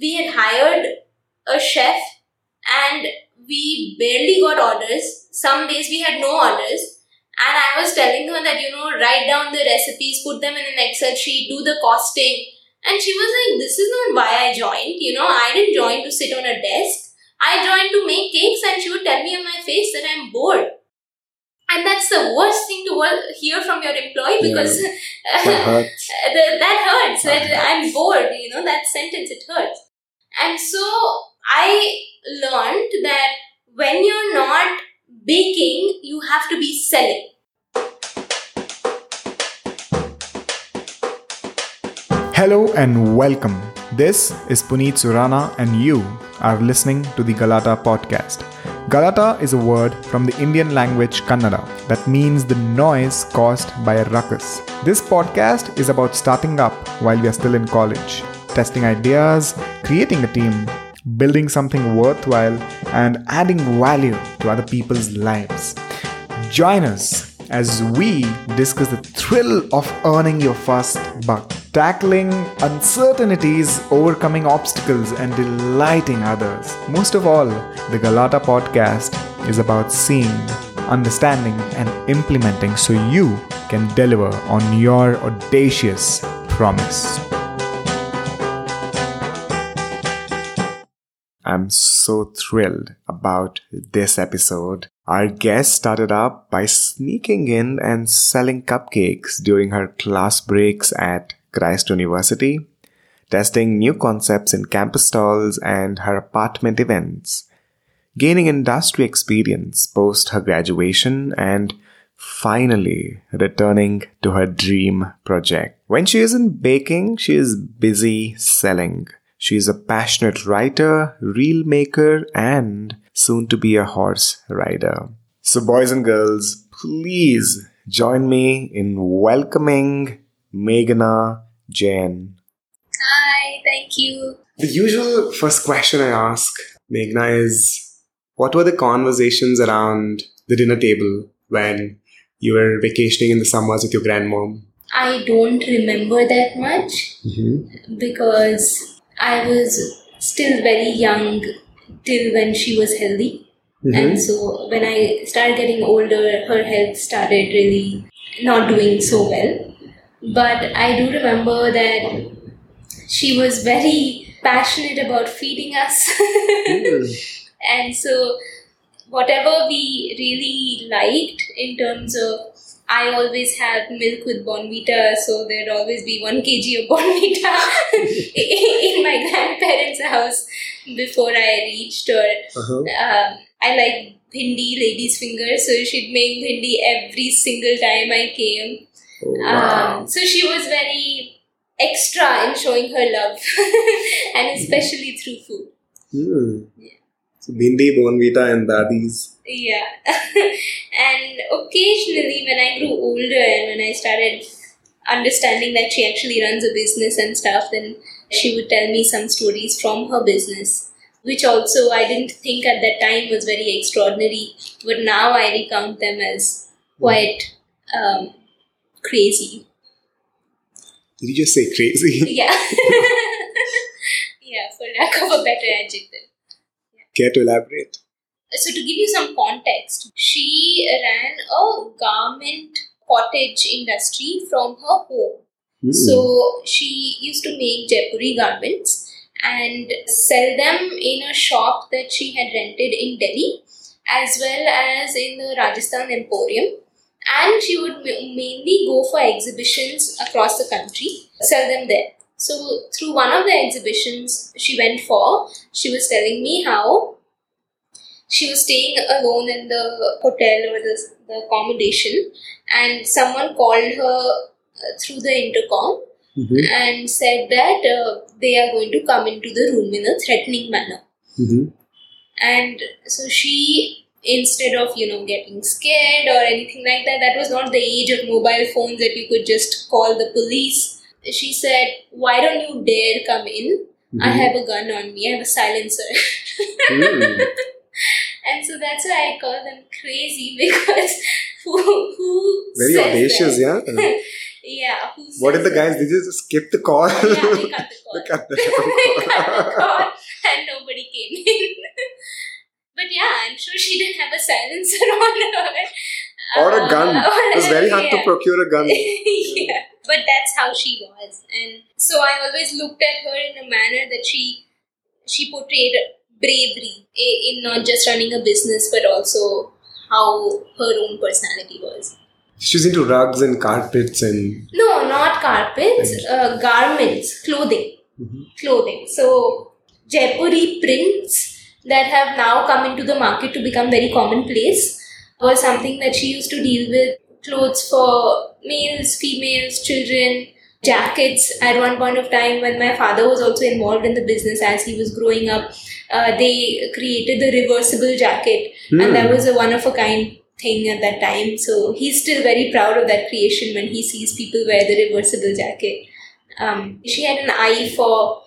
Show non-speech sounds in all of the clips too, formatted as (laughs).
we had hired a chef and we barely got orders. Some days we had no orders. And I was telling her that, you know, write down the recipes, put them in an Excel sheet, do the costing. And she was like, this is not why I joined. You know, I didn't join to sit on a desk. I joined to make cakes and she would tell me on my face that I'm bored. And that's the worst thing to hear from your employee because yeah. (laughs) (laughs) that hurts. that hurts. That I'm bored, you know, that sentence, it hurts. And so I learned that when you're not baking, you have to be selling. Hello and welcome. This is Puneet Surana, and you are listening to the Galata podcast. Galata is a word from the Indian language Kannada that means the noise caused by a ruckus. This podcast is about starting up while we are still in college, testing ideas, creating a team, building something worthwhile, and adding value to other people's lives. Join us as we discuss the thrill of earning your first buck, tackling uncertainties, overcoming obstacles, and delighting others. Most of all, the Galata podcast is about seeing, understanding, and implementing so you can deliver on your audacious promise. I'm so thrilled about this episode. Our guest started up by sneaking in and selling cupcakes during her class breaks at Christ University, testing new concepts in campus stalls and her apartment events, gaining industry experience post her graduation, and finally returning to her dream project. When she isn't baking, she is busy selling. She is a passionate writer, reel maker, and soon to be a horse rider. So, boys and girls, please join me in welcoming Meghna Jain. Hi, thank you. The usual first question I ask Meghna is What were the conversations around the dinner table when you were vacationing in the summers with your grandmom? I don't remember that much mm-hmm. because I was still very young till when she was healthy. Mm-hmm. And so when I started getting older, her health started really not doing so well. But I do remember that she was very passionate about feeding us. mm. (laughs) And so whatever we really liked in terms of I always have milk with Bournvita, so there'd always be one kg of Bournvita (laughs) in my grandparents' house before I reached. Or uh-huh. um, I like bhindi, lady's finger, so she'd make bhindi every single time I came. Oh, wow. um, so she was very extra in showing her love, (laughs) and especially through food. Mm. Yeah. So bhindi, Bournvita, and dadis. Yeah. (laughs) and occasionally, when I grew older and when I started understanding that she actually runs a business and stuff, then she would tell me some stories from her business, which also I didn't think at that time was very extraordinary, but now I recount them as quite um, crazy. Did you just say crazy? (laughs) Yeah. (laughs) yeah, for lack of a better adjective. Yeah. Care to elaborate? So, to give you some context, she ran a garment cottage industry from her home. Mm. So, she used to make Jaipuri garments and sell them in a shop that she had rented in Delhi as well as in the Rajasthan Emporium. And she would mainly go for exhibitions across the country, sell them there. So, through one of the exhibitions she went for, she was telling me how she was staying alone in the hotel or the, the accommodation and someone called her uh, through the intercom mm-hmm. and said that uh, they are going to come into the room in a threatening manner mm-hmm. and so she instead of you know getting scared or anything like that that was not the age of mobile phones that you could just call the police she said why don't you dare come in mm-hmm. i have a gun on me i have a silencer (laughs) mm. And so that's why I call them crazy (laughs) because who, who Very audacious, that? yeah. (laughs) yeah. what did the guys, Did they just skip the call? Yeah, they cut the (laughs) call. they cut the call. and nobody came in. but yeah, I'm sure she didn't have a silencer on her. Or a gun. Uh, or it was very hard yeah. to procure a gun. yeah. But that's how she was. And so I always looked at her in a manner that she she portrayed bravery in not just running a business but also how her own personality was. She's into rugs and carpets and No, not carpets, uh, garments, clothing. Mhm. Clothing. So, Jaipuri prints that have now come into the market to become very commonplace was something that she used to deal with. Clothes for males, females, children, jackets. At one point of time, when my father was also involved in the business as he was growing up, uh, they created the reversible jacket, and that Hmm. was a one of a kind thing at that time. So he's still very proud of that creation when he sees people wear the reversible jacket. Um, she had an eye for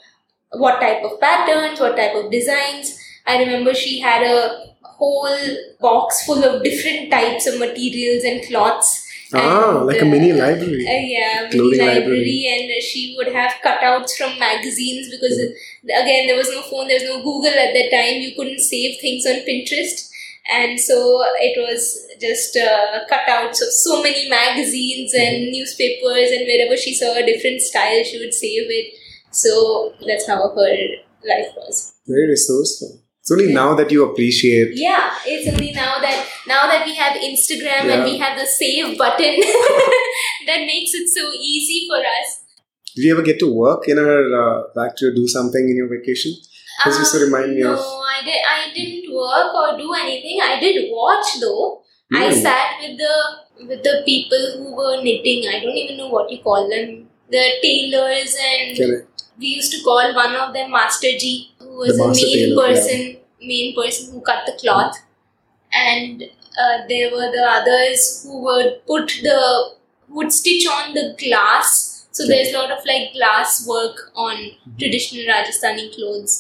what type of patterns, what type of designs. I remember she had a whole box full of different types of materials and cloths. Ah, And, like a uh, mini library. uh, yeah, mini library, library. and she would have cutouts from magazines because again there was no phone, there was no Google at that time. You couldn't save things on Pinterest, and so it was just uh, cutouts of so many magazines and newspapers, and wherever she saw a different style, she would save it. So that's how her life was. Very resourceful. It's only Yeah. now that you appreciate. Yeah, it's only now that now that we have Instagram and we have the save button (laughs) that makes it so easy for us. Did you ever get to work in her uh, factory or do something in your vacation? This used to Um, remind me no, of- I did. I didn't work or do anything. I did watch though. I Hmm. sat with the with the people who were knitting. I don't even know what you call them. The tailors and Correct. we used to call one of them Master G, was The the, main tailor, person, main person who cut the cloth, and uh, there were the others who would put the would stitch on the glass. So Okay. there's a lot of like glass work on Mm-hmm. traditional Rajasthani clothes.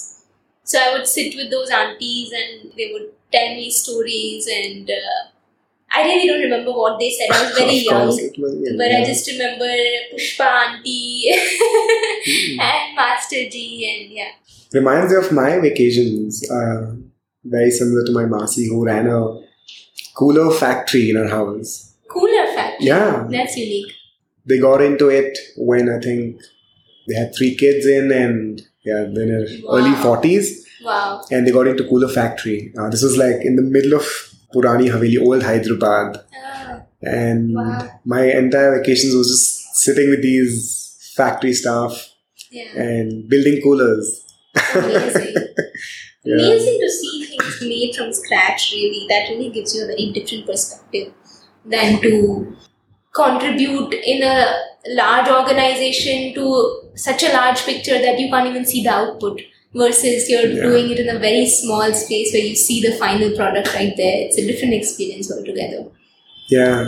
So I would sit with those aunties and they would tell me stories and. Uh, I really don't remember what they said. I was very young. was- yeah, But I just remember Pushpa auntie (laughs) and Master G and yeah. Reminds me of my vacations. Uh, very similar to my Masi who ran a cooler factory in her house. Cooler factory. Yeah, That's unique. they got into it when I think they had three kids in and yeah, then in Wow. early 40s Wow. and they got into cooler factory. Uh, this was like in the middle of Purani Haveli, old Hyderabad. Ah, And Wow. my entire vacations was just sitting with these factory staff yeah. and building coolers. Amazing. (laughs) Yeah. Amazing to see things made from scratch, really. That really gives you a very different perspective than to contribute in a large organization to such a large picture that you can't even see the output versus you're Yeah. doing it in a very small space where you see the final product right there. It's a different experience altogether. Yeah.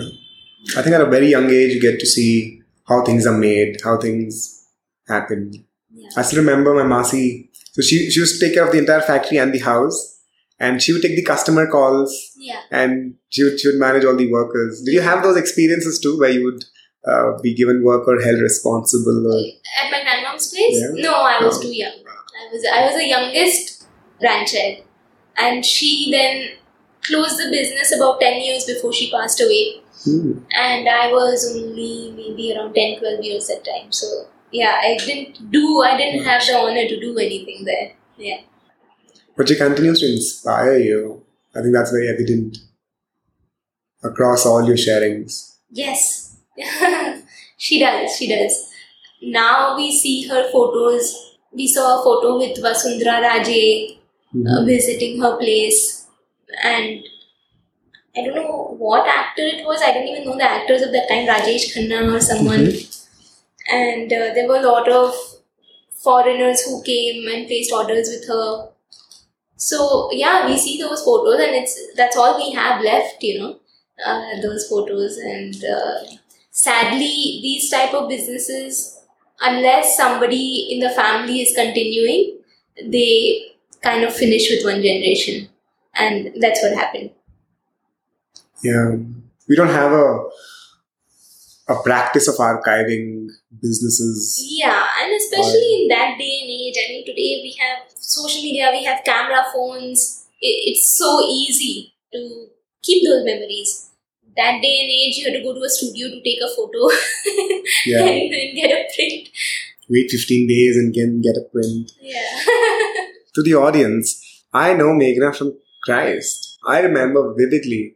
I think at a very young age, you get to see how things are made, how things happen. Yeah. I still remember my Masi. So she, she used to take care of the entire factory and the house. And she would take the customer calls Yeah. and she would, she would manage all the workers. Did you have those experiences too where you would uh, be given work or held responsible? Or, At my grandmom's place? Yeah. No, I was Oh. too young. I was I was the youngest grandchild, and she then closed the business about ten years before she passed away, Hmm. and I was only maybe around 10, 12 years at time. So yeah, I didn't do I didn't have the honor to do anything there. Yeah. But she continues to inspire you. I think that's very evident across all your sharings. Yes, (laughs) she does. She does. Now we see her photos. We saw a photo with Vasundhara Raje Mhm. uh, visiting her place and I don't know what actor it was. I don't even know the actors of that time, Rajesh Khanna or someone. And uh, there were a lot of foreigners who came and placed orders with her. So yeah, we see those photos, and it's that's all we have left, you know, uh, those photos. And uh, sadly, these type of businesses, unless somebody in the family is continuing, they kind of finish with one generation, and that's what happened. Yeah, we don't have a a practice of archiving businesses. Yeah, and especially in that day and age, I mean, today we have social media, we have camera phones. It's so easy to keep those memories. That day and age, you had to go to a studio to take a photo (laughs) Yeah. and then get a print. Wait 15 days and get, get a print. Yeah. (laughs) To the audience, I know Meghna from Christ. I remember vividly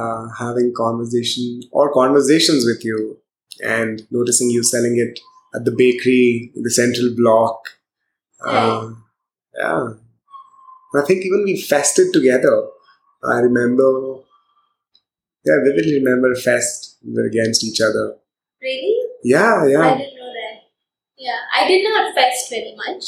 uh, having conversation or conversations with you and noticing you selling it at the bakery in the central block. Uh, yeah. I think even we fested together. I remember, yeah, I vividly remember a fest. We were against each other. really? Yeah, yeah. I didn't know that. Yeah, I did not fest very much,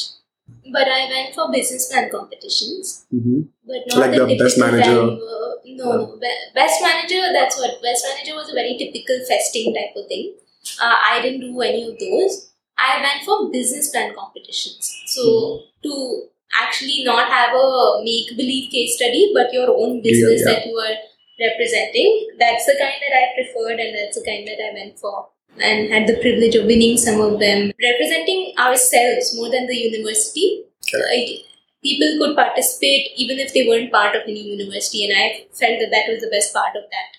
but I went for business plan competitions. hmm But not Like the, the best manager? uh, no. Best manager, that's what. Best manager was a very typical festing type of thing. Uh, I didn't do any of those. I went for business plan competitions. So Mm-hmm. to actually not have a make believe case study, but your own business yeah. that you are representing, that's the kind that I preferred, and that's the kind that I went for. And had the privilege of winning some of them, representing ourselves more than the university. I- people could participate even if they weren't part of any university, and I felt that that was the best part of that.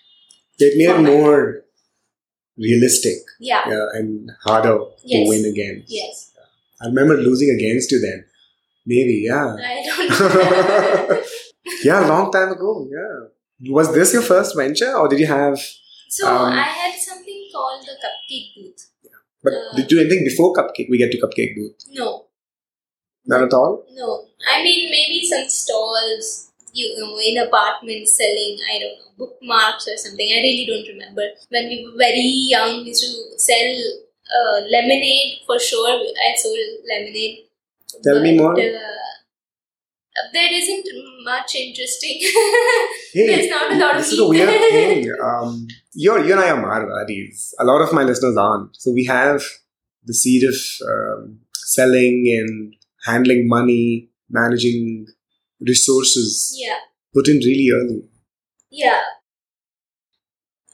It made it Format. more realistic Yeah. yeah, and harder Yes. to win against. Yes. I remember losing against you then. Maybe, yeah. I don't. (laughs) (laughs) yeah, long time ago, yeah. Was this your first venture or did you have so Um, I had something called the cupcake booth. yeah. but Uh, did you do anything before cupcake? We get to cupcake booth. No, None at all? no. I mean, maybe some stalls, you know, in apartments selling, I don't know, bookmarks or something. I really don't remember. When we were very young, we used to sell uh, lemonade for sure. I sold lemonade. Tell me more. Uh, there isn't much interesting. (laughs) Hey, There's not a lot of this is a weird thing. (laughs) Um, you're, you and I are Marwadis. A lot of my listeners aren't. So we have the seed of um, selling and handling money, managing resources yeah, put in really early. yeah.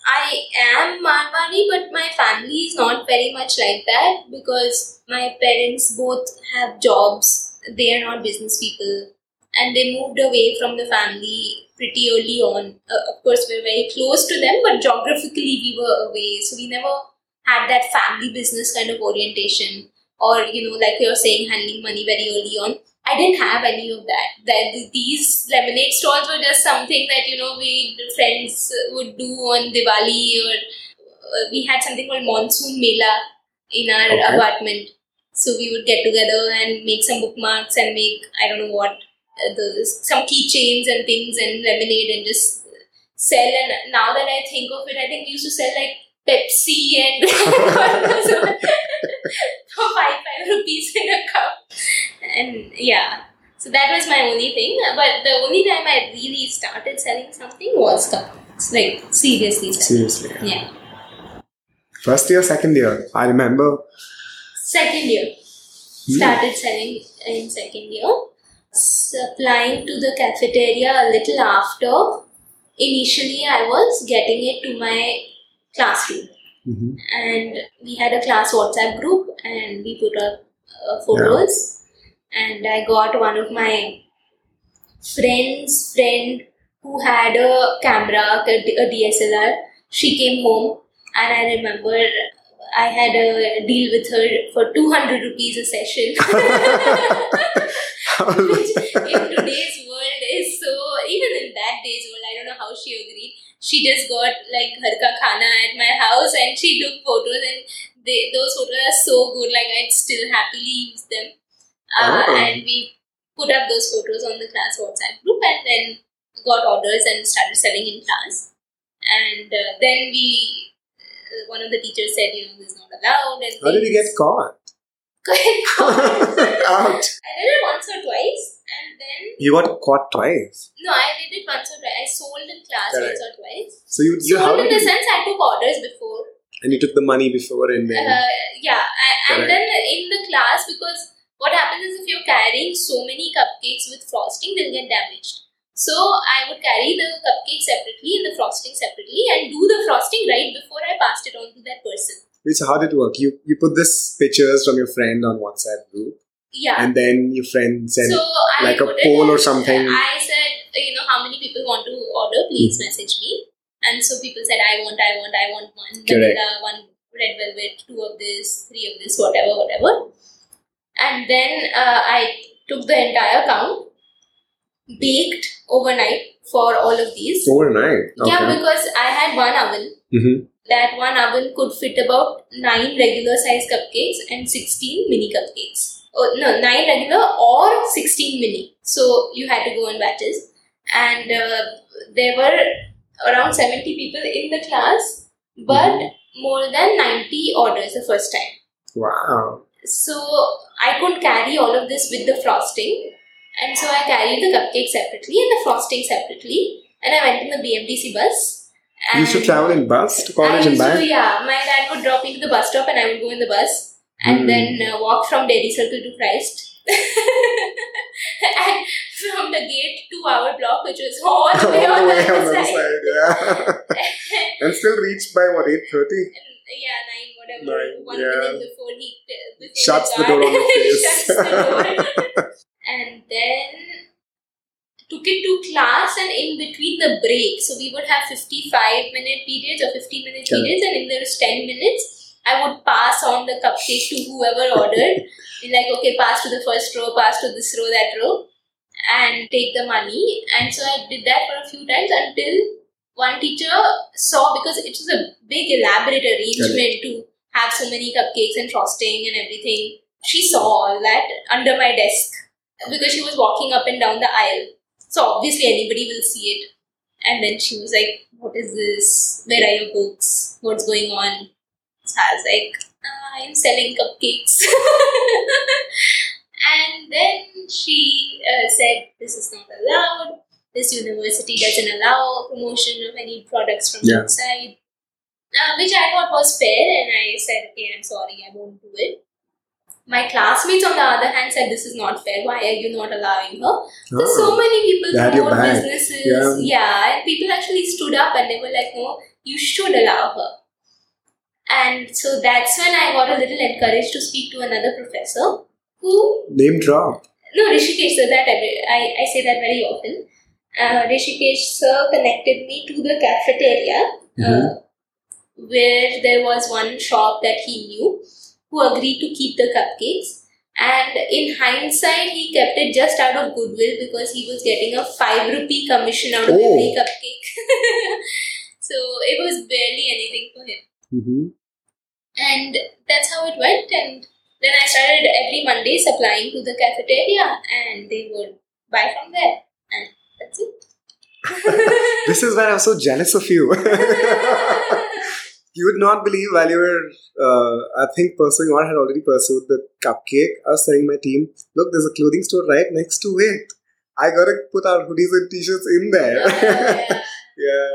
I am Marwari, but my family is not very much like that because my parents both have jobs. They are not business people, and they moved away from the family pretty early on. Uh, of course, we're very close to them, but geographically we were away, so we never had that family business kind of orientation, or you know, like you're saying, handling money very early on. I didn't have any of that. That these lemonade stalls were just something that you know we friends would do on Diwali, or uh, we had something called monsoon mela in our Okay. apartment. So we would get together and make some bookmarks and make I don't know what uh, the some keychains and things and lemonade and just sell. And now that I think of it, I think we used to sell like Pepsi and (laughs) (laughs) (laughs) five five rupees in a cup. And yeah, so that was my only thing. But the only time I really started selling something was cupcakes. Like seriously. Seriously. Yeah. First year, second year. I remember. Second year. Hmm. Started selling in second year. Supplying to the cafeteria a little after. Initially, I was getting it to my classroom. Mhm. and we had a class WhatsApp group and we put up uh, photos. And I got one of my friends' friend who had a camera, a DSLR. She came home, and I remember I had a deal with her for 200 rupees a session. (laughs) Which in today's world is so even in that day's world i don't know how she agreed she just got like her ka khana at my house and she took photos and they, those photos are so good like i'd still happily use them uh, Oh. and we put up those photos on the class whatsapp group and then got orders and started selling in class and uh, then we uh, one of the teachers said you know this is not allowed and How did you get (laughs) (laughs) caught? Out. I did it once or twice, and then You got caught twice. no, I did it once or twice. I sold in class Correct. once or twice. So you, you sold in the you, sense I took orders before. and you took the money before and then Uh, yeah, a- and then in the class because what happens is if you're carrying so many cupcakes with frosting, they'll get damaged. So I would carry the cupcake separately and the frosting separately, and do the frosting right before I passed it on to that person. Wait, so how did it work? You you put this pictures from your friend on WhatsApp group, Yeah. and then your friend said, so like a poll or something. I said you know, how many people want to order, please message me. And so people said, I want, I want, I want one vanilla, one red velvet, two of this, three of this, whatever, whatever. And then uh, I took the entire count, baked overnight for all of these. Overnight. Okay. Yeah, because I had one oven. Mhm. That one oven could fit about nine regular size cupcakes and 16 mini cupcakes. Oh, no, nine regular or 16 mini. So you had to go in batches. And uh, there were around 70 people in the class, but Mhm. more than 90 orders the first time. Wow. So I couldn't carry all of this with the frosting. And so I carried the cupcake separately and the frosting separately. And I went in the BMTC bus. You used to travel in bus to college and back? yeah, my dad would drop me to the bus stop and I would go in the bus and Hmm. then uh, walk from Dairy Circle to Christ. (laughs) and from the gate to our block, which was all the way (laughs) All on the the way other the side. side, yeah. (laughs) and still reached by what, 8.30? yeah, nine, whatever. Nine, one yeah. minute before he before Shuts the guard door on your face. shuts the door. and then took it to class and in between the break. So we would have 55 minute periods or 50 minute periods, and in those 10 minutes, I would pass on the cupcake to whoever ordered. Be like, okay, pass to the first row, pass to this row, that row, and take the money. And so I did that for a few times until one teacher saw because it was a big elaborate arrangement to have so many cupcakes and frosting and everything. She saw all that under my desk because she was walking up and down the aisle. So obviously anybody will see it. And then she was like, What is this? Where are your books? What's going on? So I was like, "Ah, I'm selling cupcakes. (laughs) and then she uh, said, This is not allowed. This university doesn't allow promotion of any products from Yeah. outside. Uh, which I thought was fair, and I said, Okay, I'm sorry, I won't do it. My classmates, on the other hand, said, This is not fair. Why are you not allowing her? Because so Oh. many people promote businesses. Yeah. Yeah. and people actually stood up and they were like, no, you should allow her. And so that's when I got a little encouraged to speak to another professor who, Name drop. no, Rishikesh sir, that I, I, I say that very often. Uh, Rishikesh sir connected me to the cafeteria uh, where there was one shop that he knew who agreed to keep the cupcakes. And in hindsight, he kept it just out of goodwill because he was getting a five rupee commission out of Oh. every cupcake. (laughs) so it was barely anything for him. Mm-hmm. And that's how it went. And then I started every Monday supplying to the cafeteria, and they would buy from there. And that's it. (laughs) This is why I'm so jealous of you. (laughs) you would not believe while you were, uh, I think, pursuing or had already pursued the cupcake. I was telling my team, look, there's a clothing store right next to it. I gotta put our hoodies and t-shirts in there. Uh, (laughs) yeah.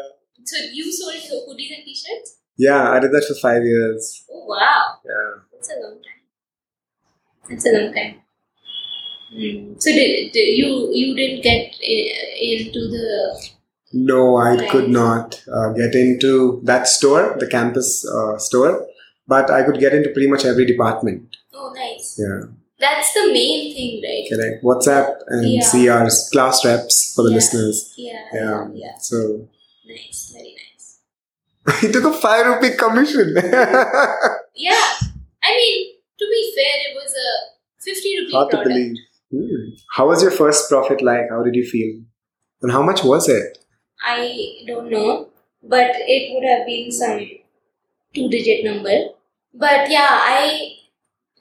so you sold your hoodies and t-shirts? Yeah, I did that for five years. Oh wow, Yeah. that's a long time. That's a long time. Hmm. So did, did you you didn't get into the No, I Right. could not uh, get into that store, the campus uh, store, but I could get into pretty much every department. oh nice. Yeah, That's the main thing, right? correct. WhatsApp and Yeah. CRs, class reps for the Yeah. listeners. Yeah, Yeah. yeah. So Nice, very nice. (laughs) he took a five rupee commission. (laughs) Yeah, I mean to be fair, it was a fifty rupee Hard to believe. Hmm. How was your first profit like? How did you feel? And how much was it? I don't know, but it would have been some two digit number. But yeah, I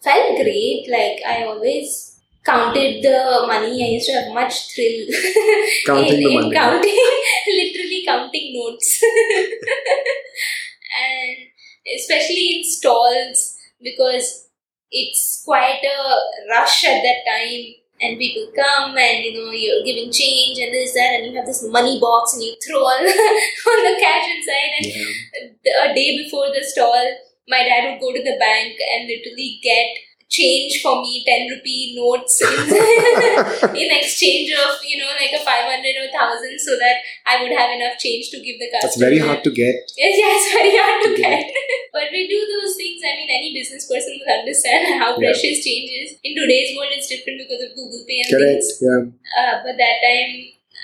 felt great. Like I always counted the money. I used to have much thrill (laughs) Counting in, the in money. (laughs) counting, literally counting notes, (laughs) and especially in stalls because it's quite a rush at that time. And people come and you know you're giving change and this that and you have this money box and you throw all on the cash inside and Yeah. the- a day before the stall, my dad would go to the bank and literally get change for me 10 rupee notes in, (laughs) (laughs) in exchange of you know like a 500 or 1000 so that i would have enough change to give the customer That's very hard to get. Yes, yeah, it's (laughs) very hard to to get. but we do those things. I mean, any business person will understand how Yeah. precious change is. In today's world, it's different because of Google Pay and Correct. things. Yeah. Uh, but that time,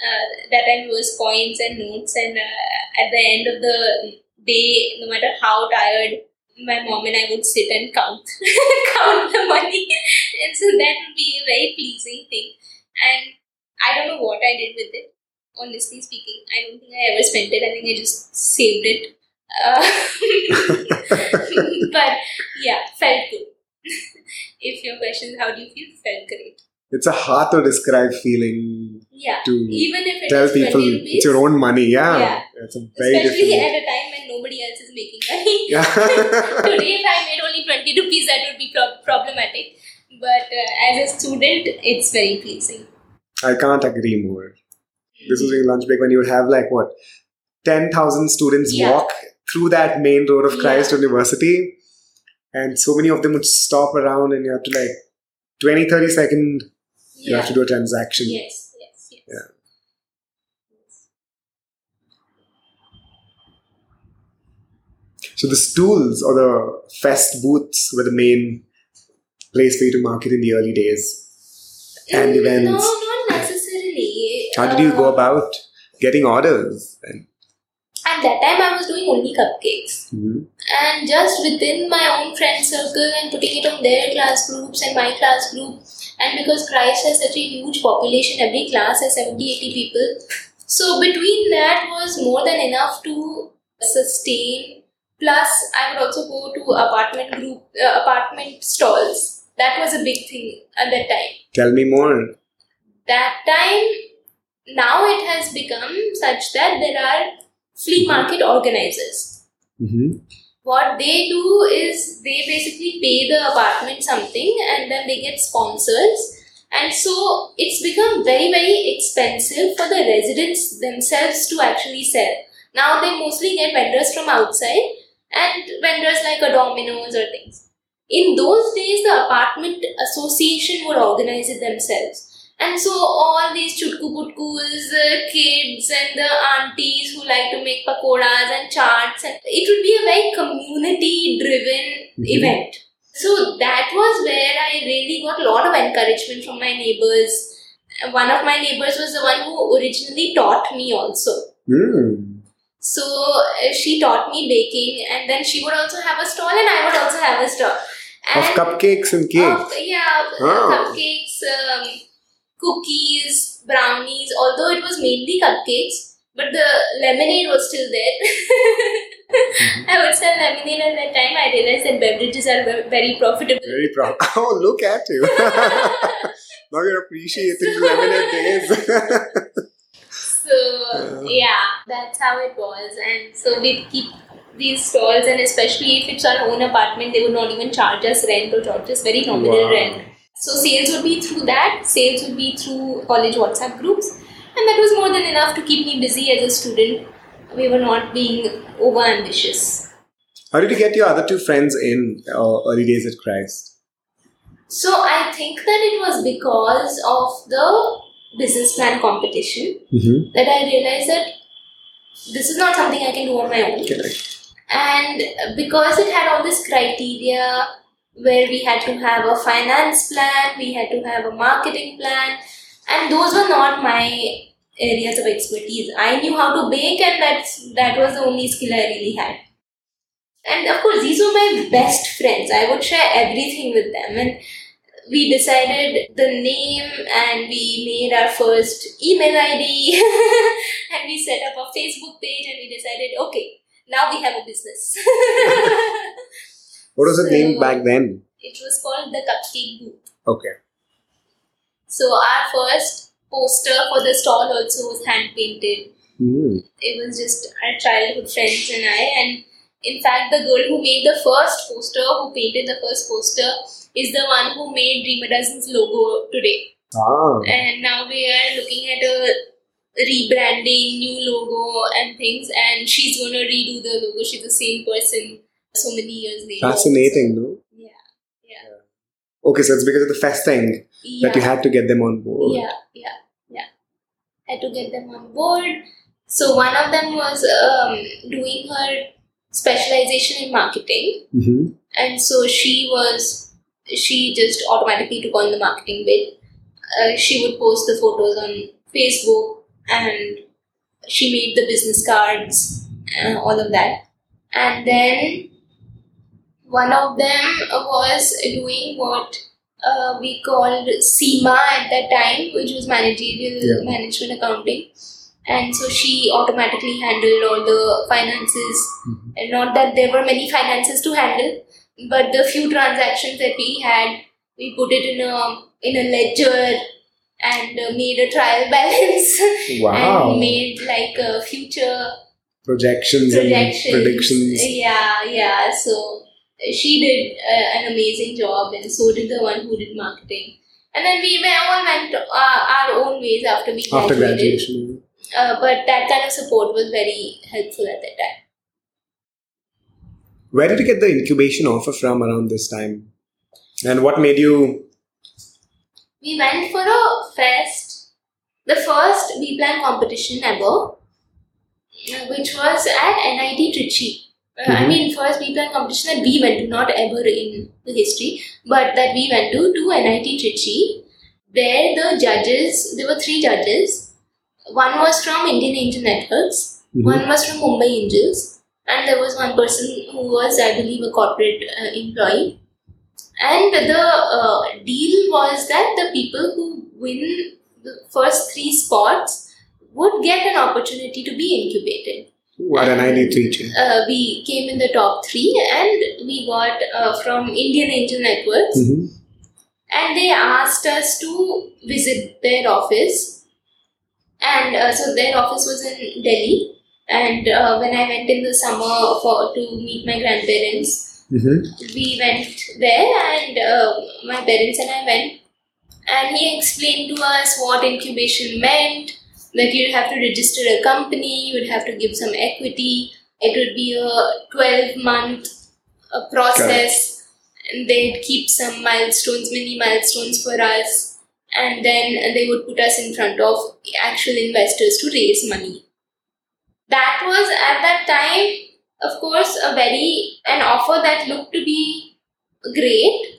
uh, that time was coins and notes, and uh, at the end of the day, no matter how tired, my mom and I would sit and count (laughs) count the money, and so that would be a very pleasing thing. And I don't know what I did with it. Honestly speaking, I don't think I ever spent it. I think I just saved it. Uh, (laughs) but yeah, felt good. (laughs) if your question is how do you feel, felt great. It's a hard to describe feeling Yeah, to even if it tell people rupees, it's your own money. Yeah, Yeah. it's a very especially different. at a time when nobody else is making money. (laughs) Yeah. (laughs) Today, if I made only 20 rupees, that would be pro- problematic. But uh, as a student, it's very pleasing. I can't agree more. This was during lunch break when you would have like what, ten thousand students Yeah. walk through that main road of Yeah. Christ University, and so many of them would stop around, and you have to like 20, 30 second. You Yeah. have to do a transaction. Yes, yes, yes. Yeah. So the stools or the fest booths were the main place for you to market in the early days. And Mm, events. No, not necessarily. How did you go Uh, about getting orders? And, At that time, I was doing only cupcakes. Mhm. and just within my own friend circle and putting it on their class groups and my class group and because christ has such a huge population every class has 70 80 people so between that was more than enough to sustain plus i would also go to apartment group uh, apartment stalls that was a big thing at that time Tell me more. that time now it has become such that there are flea market organizers. Hmm what they do is they basically pay the apartment something and then they get sponsors. And so it's become very very expensive for the residents themselves to actually sell. Now they mostly get vendors from outside and vendors like a domino's or things. In those days the apartment association would organize it themselves and so all these chutku putkus, uh, kids and the aunties who like to make pakoras and chaats and it would be a very community driven Mhm. event. So that was where I really got a lot of encouragement from my neighbors. One of my neighbors was the one who originally taught me also. Hmm. So uh, she taught me baking and then she would also have a stall and I would also have a stall. Of cupcakes and cakes. of- yeah, Oh. cupcakes, um, cookies, brownies. Although it was mainly cupcakes, but the lemonade was still there. Mm-hmm. (laughs) I would sell lemonade at that time. I realized that beverages are very profitable. Very proud. (laughs) Oh, look at you. (laughs) now you're appreciating the lemonade days. So yeah, that's how it was. And so we'd keep these stalls, and especially if it's our own apartment, they would not even charge us rent or charge us very nominal Wow. rent. So sales would be through that. Sales would be through college WhatsApp groups, and that was more than enough to keep me busy as a student. We were not being over ambitious. How did you get your other two friends in uh, early days at Christ? So I think that it was because of the business plan competition Mm-hmm. that I realized that this is not something I can do on my own. Correct. And because it had all this criteria where we had to have a finance plan, we had to have a marketing plan, and those were not my areas of expertise. I knew how to bake, and that's that was the only skill I really had. And of course, these were my best friends. I would share everything with them, and we decided the name, and we made our first email ID, (laughs) and we set up a Facebook page, and we decided, okay, now we have a business. (laughs) What was it So- named back then? it was called the Cupcake Booth. Okay. So our first poster for the stall also was hand painted. Mm. It was just our childhood friends and I. And in fact, the girl who made the first poster, who painted the first poster, is the one who made Dream a Dozen's logo today. Ah. And now we are looking at a rebranding, new logo and things. And she's going to redo the logo. She's the same person so many years later. Fascinating, no? Yeah. Yeah. Okay, so it's because of the fest thing that you had to get them on board. Yeah, yeah, yeah. Had to get them on board. So one of them was um, doing her specialization in marketing, Mm-hmm. and so she was she just automatically took on the marketing bit. Uh, she would post the photos on Facebook and she made the business cards, uh, all of that. And then one of them was doing what uh, we called CIMA at that time, which was managerial Yeah. management accounting. And so she automatically handled all the finances. Mhm. And not that there were many finances to handle, but the few transactions that we had, we put it in a in a ledger and uh, made a trial (laughs) balance Wow. and made like a future Projections, projections. and predictions. Yeah, yeah. So she did uh, an amazing job, and so did the one who did marketing. And then we were all went uh, our own ways after we graduated. After graduation. Uh, but that kind of support was very helpful at that time. Where did you get the incubation offer from around this time? And what made you We went for a fest, the first B plan competition ever, which was at NIT Trichy. Uh, I mean, first B plan competition that we went to, not ever in the history, but that we went to to NIT Trichy. There, the judges, there were three judges. One was from Indian Angel Networks, Mhm. one was from Mumbai Angels, and there was one person who was, I believe, a corporate uh, employee. And the uh, deal was that the people who win the first three spots would get an opportunity to be incubated. At NIT Trichy? Uh, we came in the top three, and we got uh, from Indian Angel Networks, Mhm. and they asked us to visit their office. And uh, so their office was in Delhi. And uh, when I went in the summer for to meet my grandparents, Mhm. we went there and uh, my parents and I went and he explained to us what incubation meant that you'd have to register a company, you would have to give some equity, it would be a 12 month uh, process, and they'd keep some milestones, mini milestones for us, and then they would put us in front of actual investors to raise money. That was at that time of course a very an offer that looked to be great.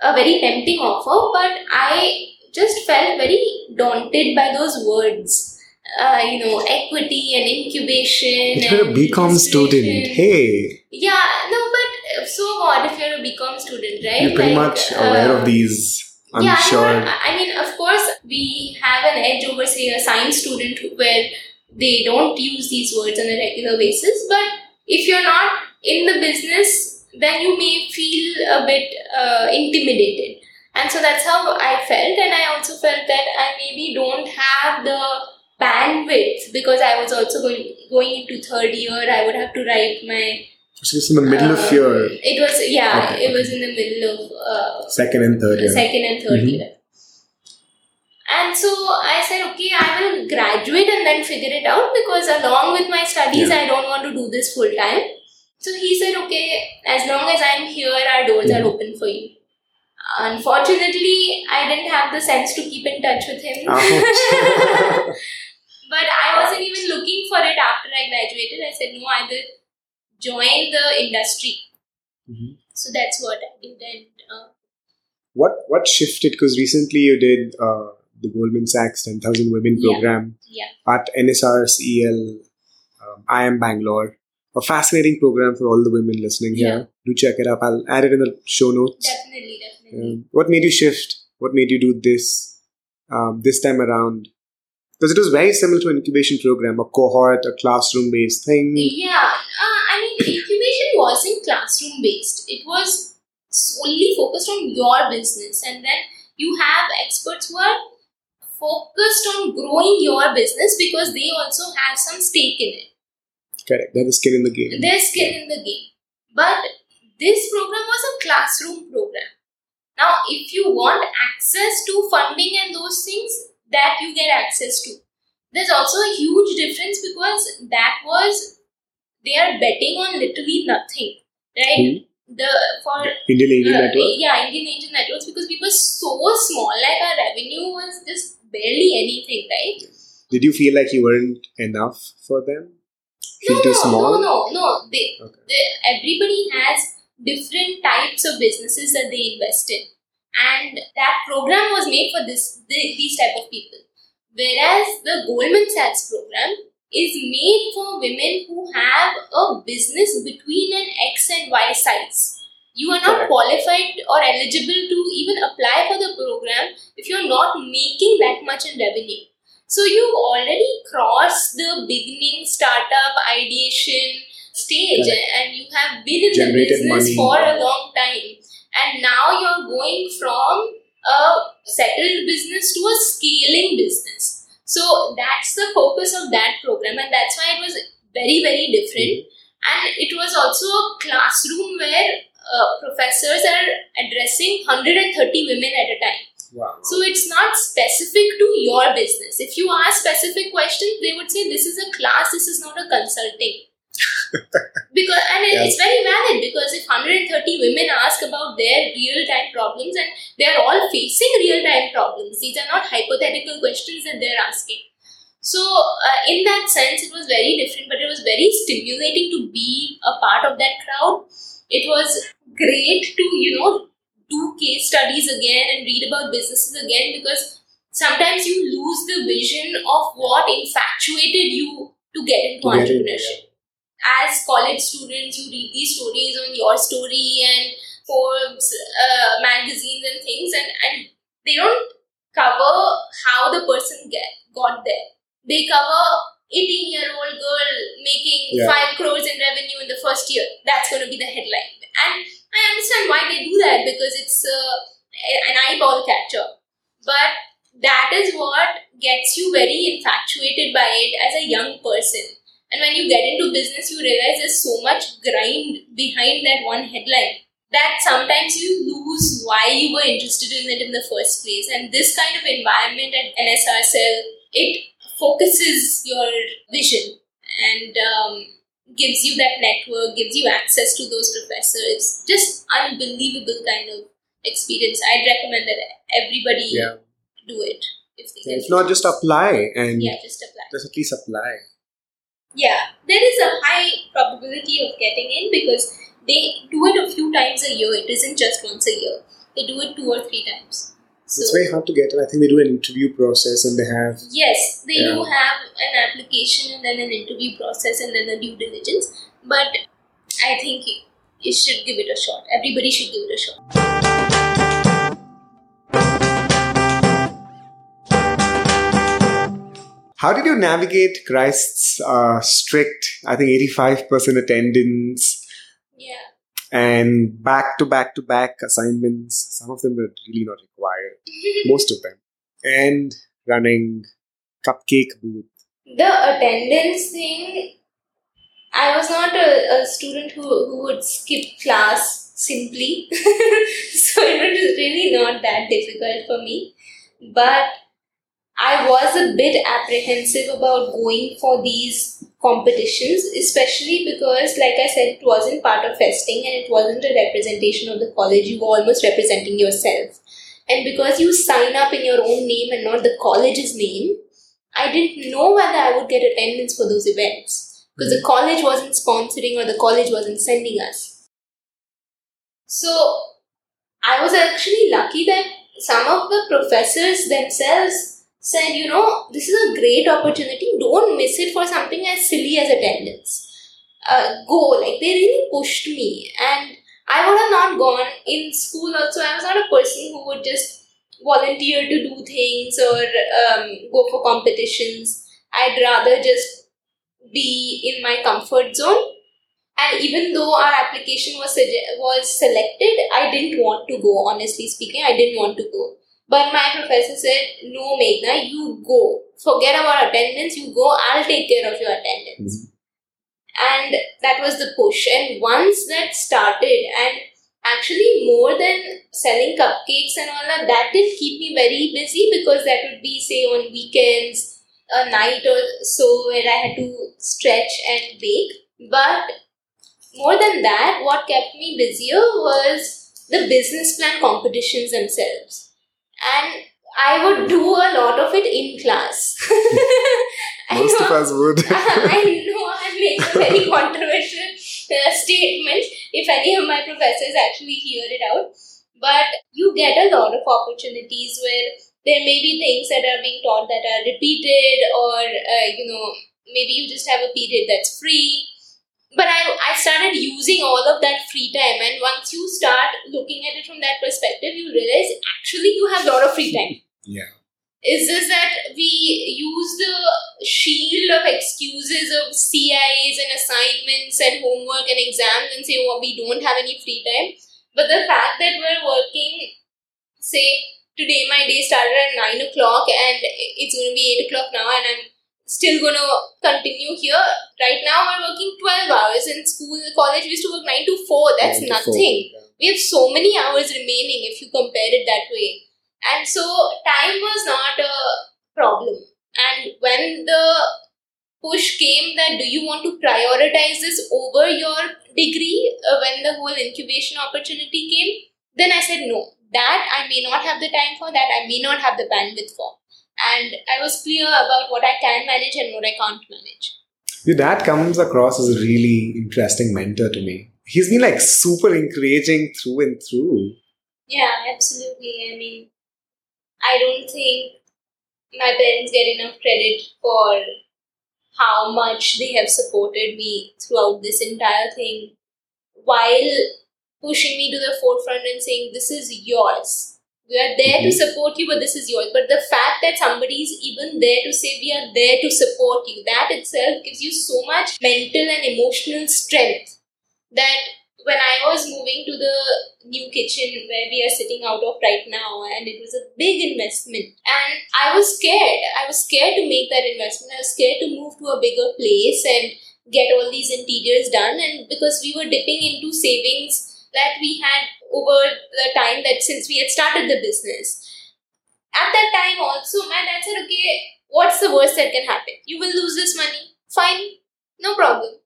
A very tempting offer but i just felt very daunted by those words uh, you know equity and incubation If you're a BCom student, hey, yeah no but so what if you're a bcom student right you're pretty Like, much aware uh, of these. I'm yeah, sure. I, I mean, of course, we have an edge over, say, a science student where they don't use these words on a regular basis. But if you're not in the business, then you may feel a bit uh, intimidated. And so that's how I felt. And I also felt that I maybe don't have the bandwidth because I was also going, going into third year. I would have to write my. So it's in the middle of uh, your It was, yeah, Okay, it was in the middle of. Uh, second and third year. second and 3rd Mhm. year. And so I said, okay, I will graduate and then figure it out because along with my studies, I don't want to do this full time. So he said, okay, as long as I'm here, our doors are Mhm. open for you. Unfortunately, I didn't have the sense to keep in touch with him. Ouch. (laughs) but I wasn't even looking for it after I graduated. I said, no, I will join the industry. Mhm. So that's what I did. And uh, What what shifted? Because recently you did uh, the Goldman Sachs 10,000 Women program yeah. yeah. at NSRCEL, um, IIM Bangalore. A fascinating program for all the women listening here. Do check it up. I'll add it in the show notes. Definitely, definitely. Um, what made you shift? What made you do this um, this time around? Because it was very similar to an incubation program, a cohort, a classroom based thing. Yeah, uh, I mean, incubation wasn't classroom based. It was solely focused on your business, and then you have experts who are focused on growing your business because they also have some stake in it. Correct. They have the skin in the game. Their skin in the game. But this program was a classroom program. Now, if you want access to funding and those things, that you get access to. There's also a huge difference because that was they are betting on literally nothing, right? The for Indian Angel uh, Network. yeah, Indian Angel Networks because we were so small, like our revenue was just barely anything, right? Did you feel like you weren't enough for them? Feel no, too no, small? no, no, no. They, Okay. they, everybody has different types of businesses that they invest in, and that program was made for this the, these type of people. Whereas the Goldman Sachs program is made for women who have a business between an X and Y size. You are not qualified or eligible to even apply for the program if you're not making that much in revenue. So you've already crossed the beginning startup ideation stage Correct. and you have been in the business money. for a long time. And now you're going from a settled business to a scaling business. So that's the focus of that program, and that's why it was very, very different. And it was also a classroom where uh, professors are addressing 130 women at a time. Wow. So it's not specific to your business. If you ask specific questions, they would say this is a class, this is not a consulting. Because and it- it's very valid because if 130 women ask about their real time problems and they are all facing real time problems, these are not hypothetical questions that they're asking. So, uh, in that sense, it was very different, but it was very stimulating to be a part of that crowd. It was great to, you know, do case studies again and read about businesses again because sometimes you lose the vision of what infatuated you to get into entrepreneurship. As college students, you read these stories on YourStory and Forbes uh, magazines and things, and, and they don't cover how the person get, got there. They cover 18 year old girl making Yeah. 5 crores in revenue in the first year. That's going to be the headline. And I understand why they do that because it's uh, an eyeball catcher. But that is what gets you very infatuated by it as a young person. And when you get into business, you realize there's so much grind behind that one headline that sometimes you lose why you were interested in it in the first place. And this kind of environment at NSRCEL, it focuses your vision and um, gives you that network, gives you access to those professors. Just unbelievable kind of experience. I'd recommend that everybody Yeah. do it if they Yeah. If not, just apply and yeah, just apply. just at least apply. Yeah, there is a high probability of getting in because they do it a few times a year. It isn't just once a year. They do it two or three times. So it's very hard to get in. I think they do an interview process and they have yes, they do have an application and then an interview process and then a due diligence. But I think you should give it a shot. Everybody should give it a shot. How did you navigate Christ's uh, strict, I think, 85% attendance Yeah. and back to back to back assignments? Some of them were really not required, (laughs) most of them. And running cupcake booth. the attendance thing i was not a, a student who, who would skip class simply (laughs) so it was really not that difficult for me but i was a bit apprehensive about going for these competitions especially because like i said it wasn't part of festing and it wasn't a representation of the college you were almost representing yourself and because you sign up in your own name and not the college's name I didn't know whether I would get attendance for those events because the college wasn't sponsoring or the college wasn't sending us. So I was actually lucky that some of the professors themselves said, you know, this is a great opportunity. Don't miss it for something as silly as attendance. Uh, go. Like, they really pushed me. And I would have not gone in school also. I was not a person who would just volunteer to do things or um, go for competitions. I'd rather just be in my comfort zone. And even though our application was sugge- was selected, I didn't want to go. Honestly speaking, I didn't want to go. But my professor said, "No, Meghna, you go. Forget about attendance. You go. I'll take care of your attendance." Mm-hmm. And that was the push. And once that started, and actually more than selling cupcakes and all that that did keep me very busy because that would be say on weekends a night or so where i had to stretch and bake but more than that what kept me busier was the business plan competitions themselves and i would do a lot of it in class I (laughs) Most of know- us would. (laughs) I know I'm making a very (laughs) controversial uh, statement if any of my professors actually hear it out. But you get a lot of opportunities where there may be things that are being taught that are repeated, or uh, you know, maybe you just have a period that's free. But I, I started using all of that free time, and once you start looking at it from that perspective, you realize actually you have a lot of free time. Yeah. Is this that we use the shield of excuses of CIs and assignments and homework and exams and say, oh, we don't have any free time? But the fact that we're working, say, today my day started at 9 o'clock and it's going to be 8 o'clock now and I'm still going to continue here. Right now we're working 12 hours in school, college we used to work 9 to 4. That's to nothing. yeah. We have so many hours remaining if you compare it that way. And so time was not a problem. And when the push came that do you want to prioritize this over your degree uh, when the whole incubation opportunity came, then I said no. That I may not have the time for, that I may not have the bandwidth for. And I was clear about what I can manage and what I can't manage. Your dad comes across as a really interesting mentor to me. He's been like super encouraging through and through. Yeah, absolutely. I mean, I don't think my parents get enough credit for how much they have supported me throughout this entire thing while pushing me to the forefront and saying, This is yours. We are there to support you, but this is yours. But the fact that somebody is even there to say, We are there to support you, that itself gives you so much mental and emotional strength that when I was moving to the new kitchen where we are sitting out of right now, and it was a big investment, and I was scared. I was scared to make that investment. I was scared to move to a bigger place and get all these interiors done, and because we were dipping into savings that we had over the time that since we had started the business. At that time, also, my dad said, Okay, what's the worst that can happen? You will lose this money. Fine, no problem.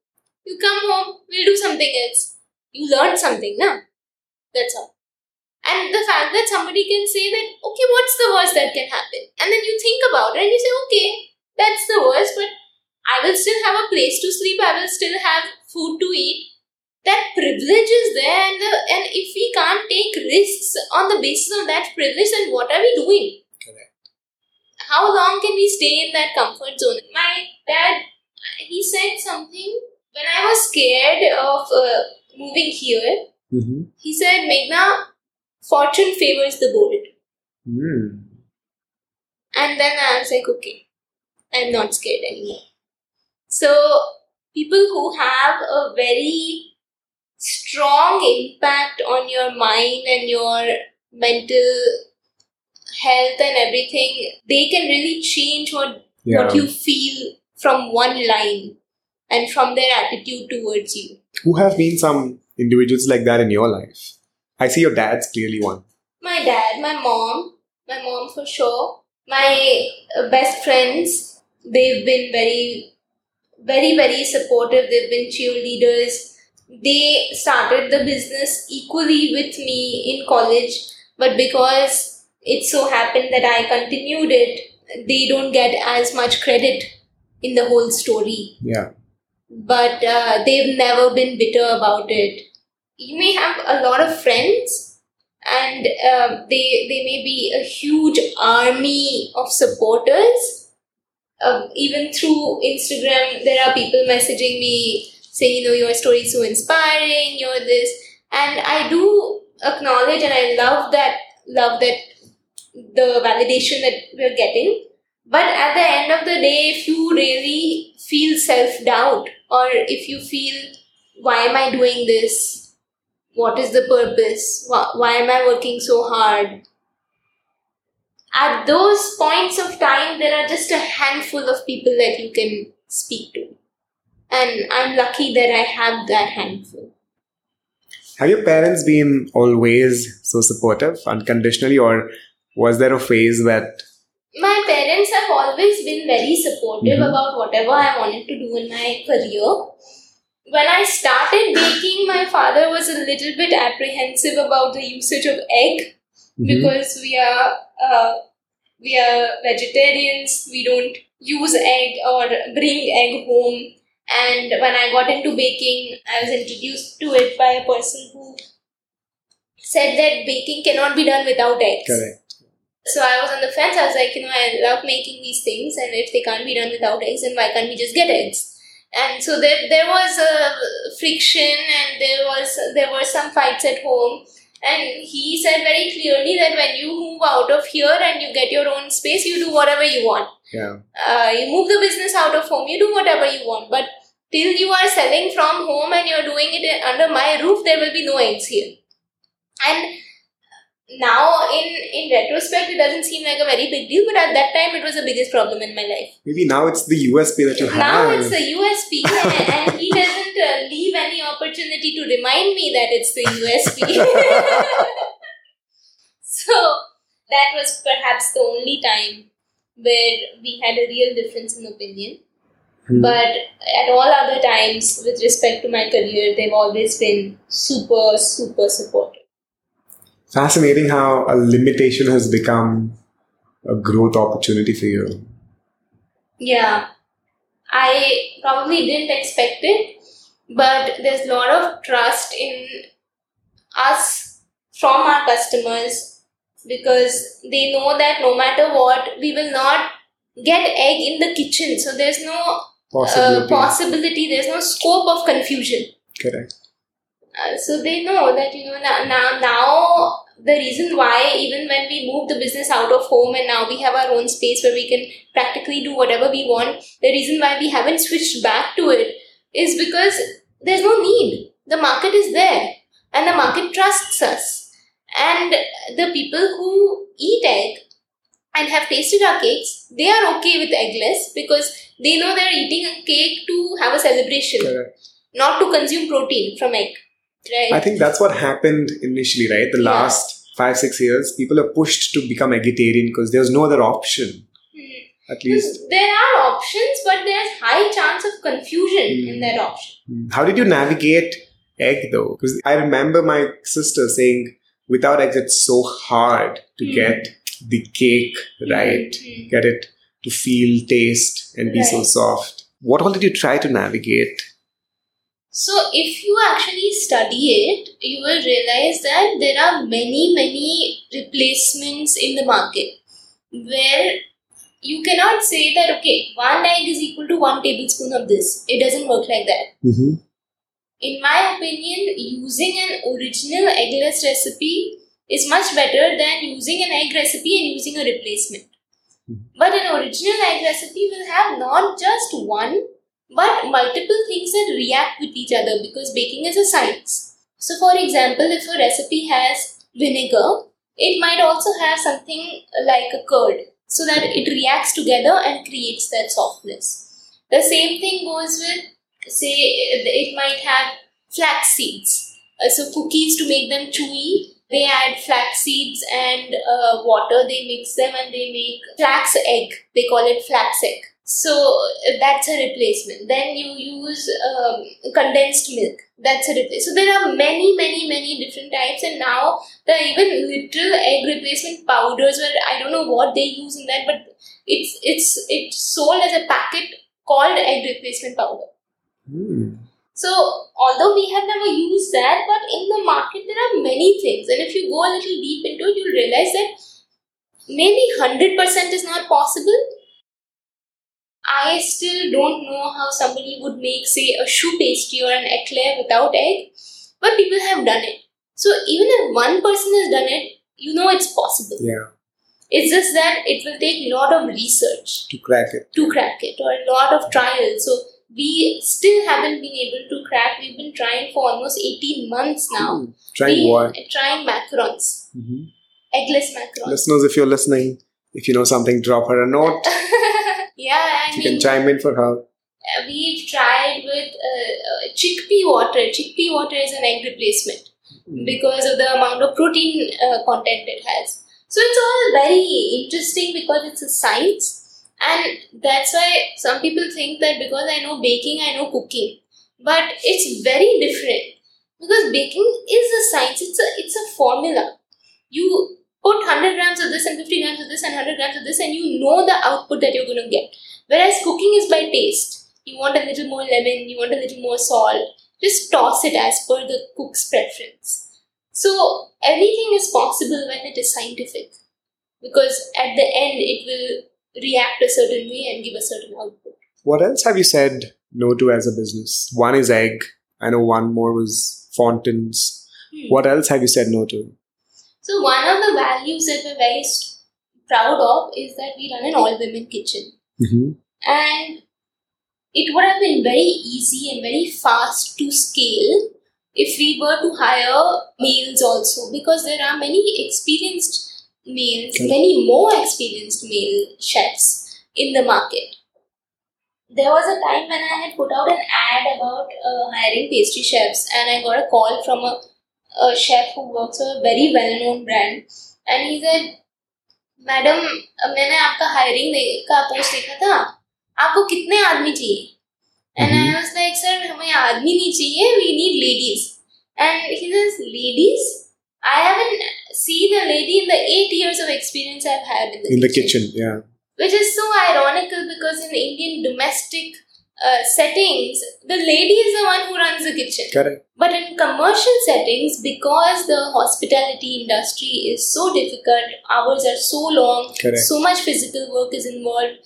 You come home, we'll do something else. You learn something, na? That's all. And the fact that somebody can say that, okay, what's the worst that can happen? And then you think about it and you say, okay, that's the worst, but I will still have a place to sleep, I will still have food to eat. That privilege is there, and, the, and if we can't take risks on the basis of that privilege, then what are we doing? Correct. How long can we stay in that comfort zone? My dad, he said something when I was scared of uh, moving here. Mm-hmm. He said, Meghna, fortune favors the bold. Mm. And then I was like, okay, I'm not scared anymore. So, people who have a very strong impact on your mind and your mental health and everything, they can really change what, Yeah. what you feel from one line and from their attitude towards you. Who have been some individuals like that in your life? I see your dad's clearly one. My dad, my mom, my mom for sure. My uh, best friends, they've been very, very, very supportive. They've been cheerleaders. They started the business equally with me in college, but because it so happened that I continued it, they don't get as much credit in the whole story Yeah. but uh, they've never been bitter about it. You may have a lot of friends, and uh, they they may be a huge army of supporters. Um, even through Instagram, there are people messaging me saying, "You know, your story is so inspiring. You're this," and I do acknowledge and I love that love that the validation that we're getting. But at the end of the day, if you really feel self doubt, or if you feel, why am I doing this? What is the purpose? Why, why am I working so hard? At those points of time, there are just a handful of people that you can speak to. And I'm lucky that I have that handful. Have your parents been always so supportive, unconditionally, or was there a phase that my parents have always been very supportive Mhm. about whatever I wanted to do in my career. When I started baking, my father was a little bit apprehensive about the usage of egg Mhm. because we are uh, we are vegetarians. We don't use egg or bring egg home. And when I got into baking, I was introduced to it by a person who said that baking cannot be done without eggs correct? So I was on the fence. I was like, you know, I love making these things, and if they can't be done without eggs, then why can't we just get eggs? And so there, there was a friction, and there was there were some fights at home. And he said very clearly that when you move out of here and you get your own space, you do whatever you want. Yeah. Uh, you move the business out of home, you do whatever you want. But till you are selling from home and you're doing it under my roof, there will be no eggs here. And now in in retrospect it doesn't seem like a very big deal but at that time it was the biggest problem in my life Maybe now it's the USP that you have. now it's the usp and, (laughs) and he doesn't uh, leave any opportunity to remind me that it's the usp (laughs) so that was perhaps the only time where we had a real difference in opinion Hmm. but at all other times with respect to my career they've always been super super supportive Fascinating how a limitation has become a growth opportunity for you. Yeah, I probably didn't expect it, but there's a lot of trust in us from our customers because they know that no matter what, we will not get egg in the kitchen. So there's no Possibility. uh, possibility, there's no scope of confusion. Correct. Uh, so they know that you know now, now now the reason why even when we move the business out of home and now we have our own space where we can practically do whatever we want the reason why we haven't switched back to it is because there's no need the market is there and the market trusts us and the people who eat egg and have tasted our cakes they are okay with eggless because they know they're eating a cake to have a celebration Correct. not to consume protein from egg. Right? I think that's what happened initially, right? The Yeah. last five, six years, people are pushed to become vegetarian because there's no other option. Hmm. At least. there are options, but there's high chance of confusion Hmm. in that option. How did you navigate egg though? Because I remember my sister saying, without eggs, it's so hard to Hmm. get the cake right, Hmm. get it to feel, taste, and be so soft. What all did you try to navigate? So, if you actually study it, you will realize that there are many, many replacements in the market where you cannot say that, okay, one egg is equal to one tablespoon of this. It doesn't work like that. Mm-hmm. In my opinion, using an original eggless recipe is much better than using an egg recipe and using a replacement. Mhm. But an original egg recipe will have not just one, but multiple things that react with each other because baking is a science. So, for example, if a recipe has vinegar, it might also have something like a curd so that it reacts together and creates that softness. The same thing goes with, say, it might have flax seeds. Uh, so, cookies to make them chewy, they add flax seeds and uh, water, they mix them and they make flax egg. They call it flax egg. So uh, that's a replacement. Then you use um, condensed milk. That's a replacement. So there are many, many, many different types, and now there are even little egg replacement powders. Where I don't know what they use in that, but it's it's it's sold as a packet called egg replacement powder. Hmm. So, although we have never used that, but in the market there are many things, and if you go a little deep into it, you'll realize that maybe 100% is not possible. I still don't know how somebody would make, say, a choux pastry or an eclair without egg, but people have done it. So, even if one person has done it, you know it's possible. Yeah, It's just that it will take a lot of research to crack it. to crack it or a lot of trials. So we still haven't been able to crack. We've been trying for almost 18 months now. Hmm. Trying we, what? Trying macarons, hmm eggless macarons. Listeners, if you're listening, if you know something, drop her a note. (laughs) yeah, I You mean, can chime in for her. uh, we've tried with uh, uh, chickpea water. Chickpea water is an egg replacement because of the amount of protein uh, content it has. So it's all very interesting because it's a science, and that's why some people think that because I know baking, I know cooking, but it's very different because baking is a science. It's a it's a formula. You put 100 grams of this and 50 grams of this and 100 grams of this, and you know the output that you're going to get. Whereas cooking is by taste. You want a little more lemon, you want a little more salt. Just toss it as per the cook's preference. So everything is possible when it is scientific. because at the end it will react a certain way and give a certain output. What else have you said no to as a business? One is egg. I know one more was fountains. Hmm. What else have you said no to? So one of the values that we're very proud of is that we run an all-women kitchen, Mm-hmm. and it would have been very easy and very fast to scale if we were to hire males also, because there are many experienced males, Correct. many more experienced male chefs in the market. There was a time when I had put out an ad about uh, hiring pastry chefs, and I got a call from a, a chef who works for a very well-known brand, and he said, "madam मैंने आपका hiring का post देखा था आपको कितने आदमी चाहिए and I was like sir हमें आदमी नहीं चाहिए we need ladies and he says ladies I haven't seen the lady in the 8 years of experience I've had in the, In the kitchen, yeah. which is so ironical because in Indian domestic uh, settings, the lady is the one who runs the kitchen. Correct. But in commercial settings, because the hospitality industry is so difficult, hours are so long, Correct. so much physical work is involved,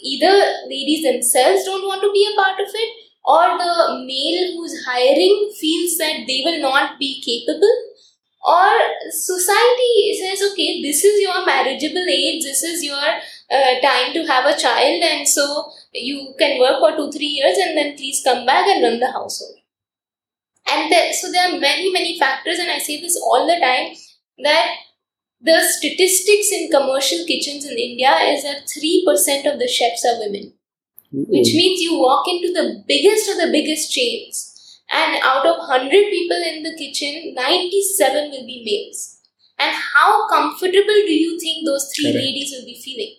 either ladies themselves don't want to be a part of it, or the male who's hiring feels that they will not be capable, or society says, okay, this is your marriageable age, this is your uh, time to have a child, and so you can work for two, three years, and then please come back and run the household. And there, so there are many, many factors, and I say this all the time that the statistics in commercial kitchens in India is that 3% of the chefs are women, which means you walk into the biggest of the biggest chains, and out of 100 people in the kitchen, 97 will be males. And how comfortable do you think those three Correct. ladies will be feeling?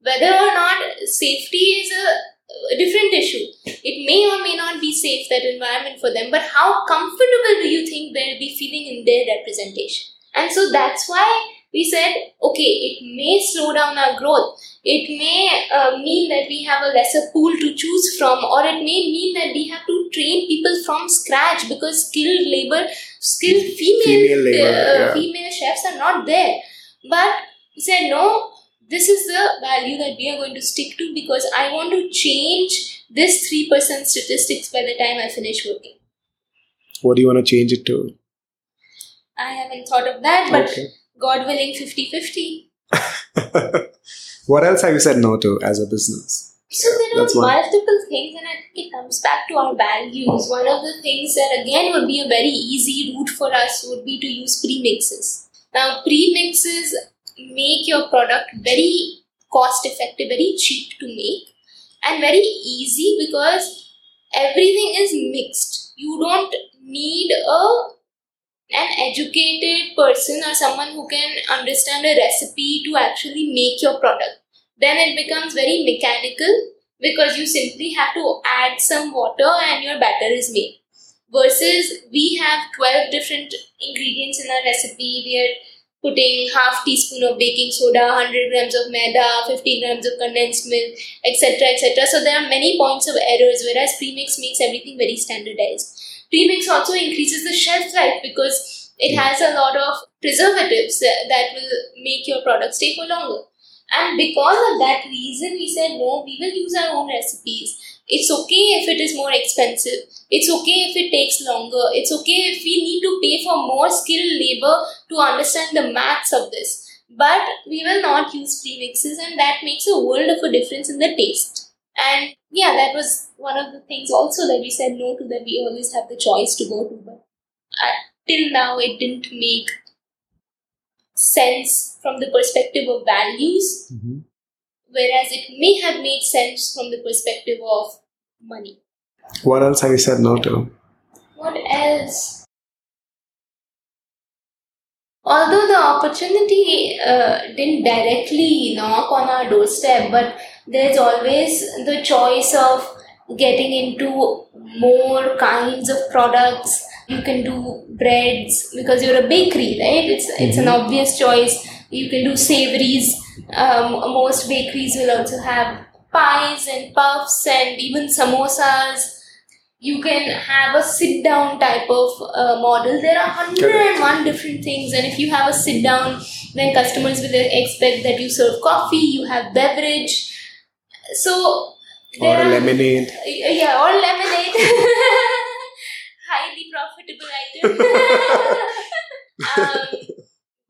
Whether or not safety is a, a different issue. It may or may not be safe, that environment for them, but how comfortable do you think they'll be feeling in their representation? And so that's why we said, okay, it may slow down our growth. It may uh, mean that we have a lesser pool to choose from, or it may mean that we have to train people from scratch because skilled labor, skilled female Female labor, uh, yeah. female chefs are not there. But we said no. This is the value that we are going to stick to because I want to change this three percent statistics by the time I finish working. What do you want to change it to? I haven't thought of that, but Okay. God willing, 50 50. (laughs) what else have you said no to as a business? So there are that's one. multiple things, and I think it comes back to our values. One of the things that again would be a very easy route for us would be to use premixes. Now, premixes make your product very cost effective, very cheap to make, and very easy because everything is mixed. You don't need a an educated person or someone who can understand a recipe to actually make your product then it becomes very mechanical because you simply have to add some water and your batter is made. Versus we have 12 different ingredients in our recipe. We are putting half teaspoon of baking soda, 100 grams of maida, 50 grams of condensed milk, etc. etc. So there are many points of errors, whereas premix makes everything very standardized. Premix also increases the shelf life because it hmm. has a lot of preservatives that, will make your product stay for longer. And because of that reason, we said no, we will use our own recipes. It's okay if it is more expensive. It's okay if it takes longer. It's okay if we need to pay for more skilled labor to understand the maths of this. But we will not use premixes, and that makes a world of a difference in the taste. And yeah, that was one of the things also that we said no to, that we always have the choice to go to. But till now, it didn't make sense from the perspective of values, Mm-hmm. whereas it may have made sense from the perspective of money. What else have you said no to? What else? Although the opportunity uh, didn't directly knock on our doorstep, but there's always the choice of getting into more kinds of products. You can do breads because you're a bakery, right? It's it's an obvious choice. You can do savories. Um, most bakeries will also have pies and puffs and even samosas You can have a sit down type of uh, model. There are 101 different things, and if you have a sit down, then customers will expect that you serve coffee, you have beverage. So, or are- lemonade. yeah, or lemonade. (laughs) Highly profitable item. (laughs) um,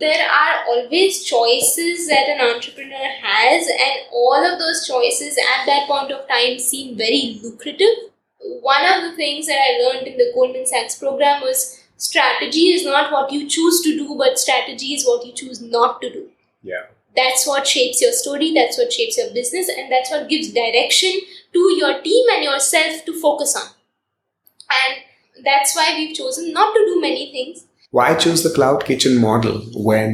there are always choices that an entrepreneur has, and all of those choices at that point of time seem very lucrative. One of the things that I learned in the Goldman Sachs program was strategy is not what you choose to do, but strategy is what you choose not to do Yeah. That's what shapes your story that's what shapes your business and that's what gives direction to your team and yourself to focus on and that's why we've chosen not to do many things Why choose the cloud kitchen model when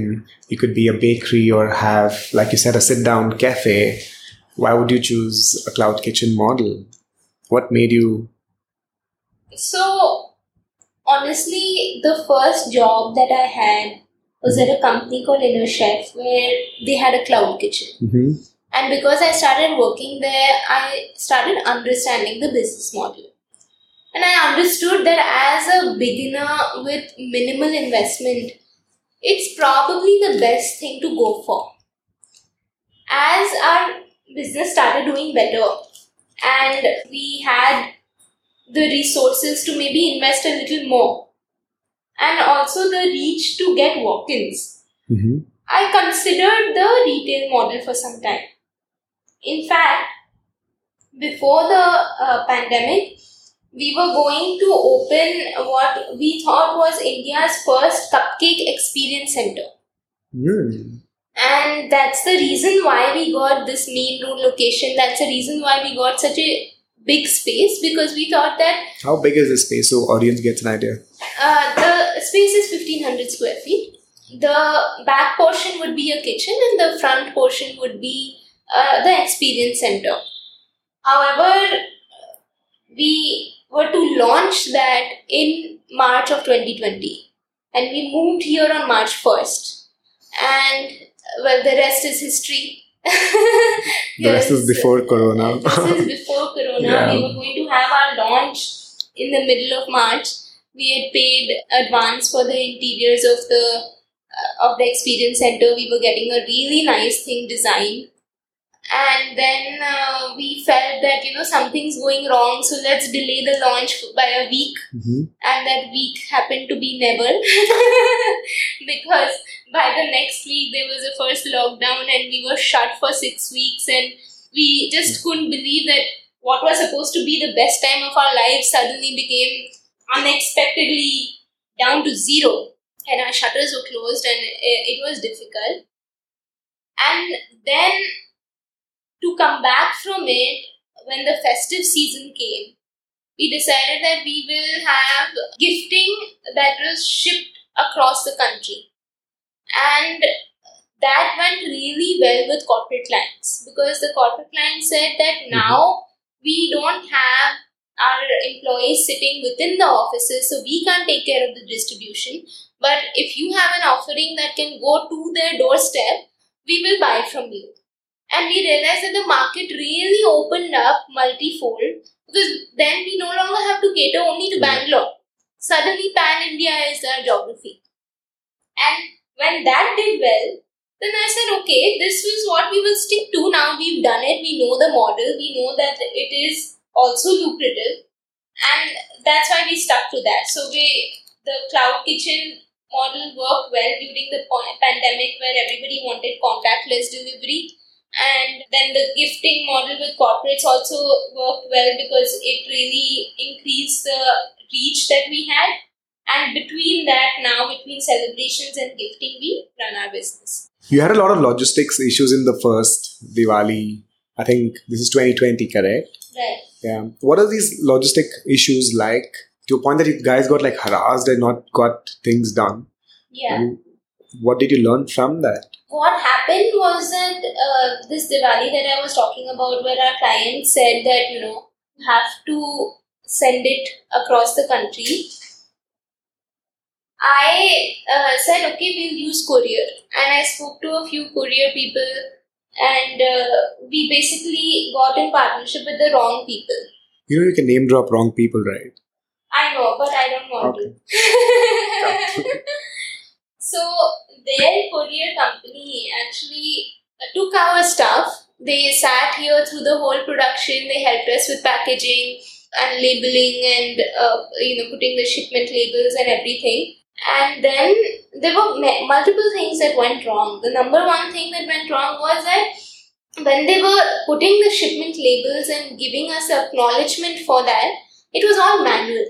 you could be a bakery or have, like you said, a sit down cafe? Why would you choose a cloud kitchen model? What made you? so honestly the first job that i had was at a company called InnerChef where they had a cloud kitchen Mm-hmm. And because I started working there, I started understanding the business model. And I understood that as a beginner with minimal investment, it's probably the best thing to go for. As our business started doing better and we had the resources to maybe invest a little more and also the reach to get walk ins, Mm-hmm. I considered the retail model for some time. In fact, before the uh, pandemic, we were going to open what we thought was India's first cupcake experience center. Mm. And that's the reason why we got this main road location. That's the reason why we got such a big space because we thought that How big is the space so audience gets an idea? Uh, the space is 1500 square feet. The back portion would be a kitchen, and the front portion would be uh, the experience center. However, we were to launch that in March of 2020, and we moved here on March 1st. And well, the rest is history. (laughs) The rest is before Corona. this is before Corona. (laughs) Yeah. We were going to have our launch in the middle of March. We had paid advance for the interiors of the uh, of the experience center. We were getting a really nice thing designed, and then uh, we felt that you know something's going wrong. So let's delay the launch by a week hmm and that week happened to be never (laughs) because by the next week there was a first lockdown and we were shut for six weeks and we just couldn't believe that what was supposed to be the best time of our lives suddenly became unexpectedly down to zero. And our shutters were closed and it, it was difficult. And then to come back from it when the festive season came we decided that we will have gifting that was shipped across the country. And that went really well with corporate clients because the corporate clients said that mm-hmm. now we don't have our employees sitting within the offices, so we can't take care of the distribution. But if you have an offering that can go to their doorstep, we will buy from you. And we realized that the market really opened up multifold because then we no longer have to cater only to hmm. Bangalore. Suddenly, pan India is our geography. And when that did well, then I said, okay, this is what we will stick to. Now we've done it, we know the model, we know that it is also lucrative, and that's why we stuck to that. So, we the cloud kitchen model worked well during the pandemic where everybody wanted contactless delivery and then the gifting model with corporates also worked well because it really increased the reach that we had and between that now between celebrations and gifting we run our business You had a lot of logistics issues in the first Diwali. I think this is 2020, correct? Right Yeah. What are these logistic issues like? To a point that you guys got like harassed and not got things done. yeah And What did you learn from that? what happened was that uh, this Diwali that I was talking about, where our client said that you know you have to send it across the country. I uh, said, okay, we'll use courier, and I spoke to a few courier people, and uh, we basically got in partnership with the wrong people. You know, you can name drop wrong people, right? I know, but I don't want Okay. to. (laughs) so their courier company actually took our stuff. They sat here through the whole production. They helped us with packaging and labeling and uh, you know putting the shipment labels and everything. And then there were multiple things that went wrong. The number one thing that went wrong was that when they were putting the shipment labels and giving us acknowledgement for that, it was all manual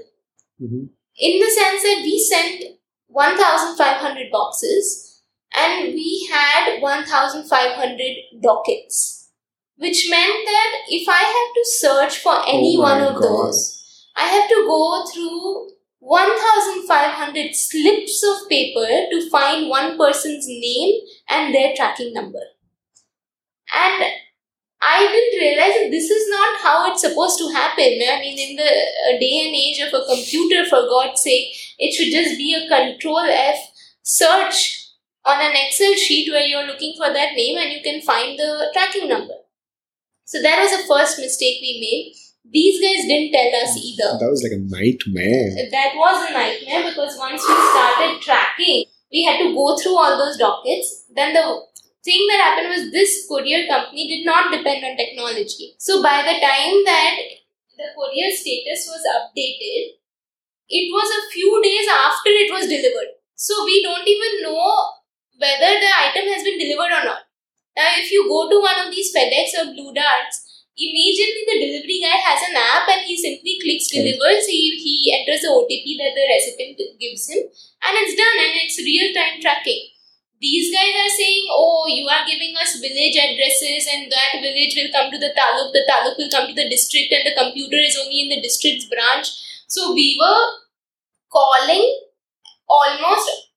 Mm-hmm. in the sense that we sent 1500 boxes and we had 1500 dockets which meant that if i have to search for any Oh one of God. those i have to go through 1500 slips of paper to find one person's name and their tracking number and I didn't realize that this is not how it's supposed to happen. I mean, in the uh, day and age of a computer, for God's sake, it should just be a control F search on an Excel sheet where you're looking for that name and you can find the tracking number. So that was the first mistake we made. These guys didn't tell us either. That was like a nightmare. That was a nightmare because once we started tracking, we had to go through all those dockets. Then the thing that happened was this courier company did not depend on technology. So by the time that the courier status was updated, it was a few days after it was delivered. So we don't even know whether the item has been delivered or not. Now, if you go to one of these FedEx or Blue Darts, immediately the delivery guy has an app and he simply clicks delivers. He, he enters the OTP that the recipient gives him, and it's done and it's real time tracking. These guys are saying, oh, you are giving us village addresses, and that village will come to the taluk, the taluk will come to the district, and the computer is only in the district's branch. So we were calling almost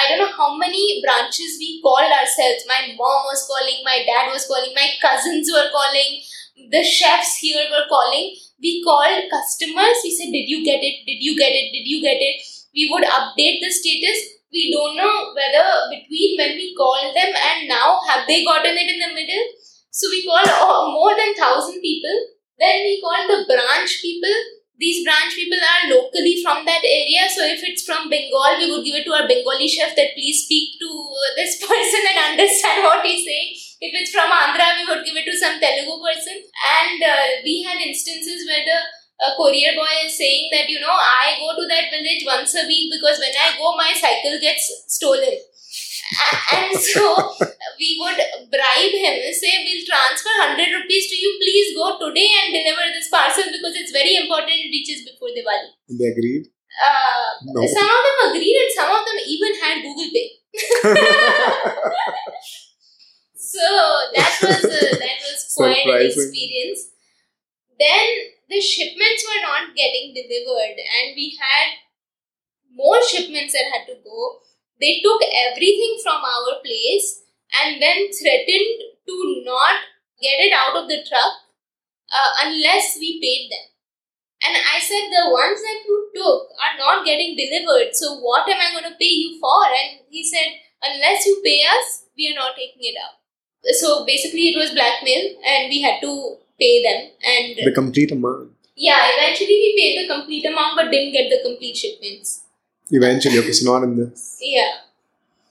I don't know how many branches we called ourselves. My mom was calling, my dad was calling, my cousins were calling, the chefs here were calling. We called customers. We said, Did you get it? Did you get it? Did you get it? We would update the status. We don't know whether between when we called them and now have they gotten it in the middle. So we called oh, more than thousand people. Then we called the branch people these branch people are locally from that area so if it's from bengal we would give it to our bengali chef that please speak to this (laughs) person and understand what he's saying if it's from andhra we would give it to some telugu person. And uh, we had instances where the uh, courier boy is saying that you know i go to that village once a week because when i go my cycle gets stolen. And (laughs) so we would bribe him say we'll transfer 100 rupees to you. Please go today and deliver this parcel because it's very important it reaches before diwali. They agreed. uh, No. some of them agreed and some of them even had google pay (laughs) (laughs) so that was uh, (laughs) that was quite an experience then the shipments were not getting delivered and we had more shipments that had to go they took everything from our place and then threatened to not get it out of the truck uh, unless we paid them and I said, the ones that you took are not getting delivered, so what am I going to pay you for? And he said, unless you pay us, we are not taking it out. So basically, it was blackmail, and we had to pay them. And the complete amount. yeah, eventually we paid the complete amount, but didn't get the complete shipments. Eventually, okay, so not in this. Yeah,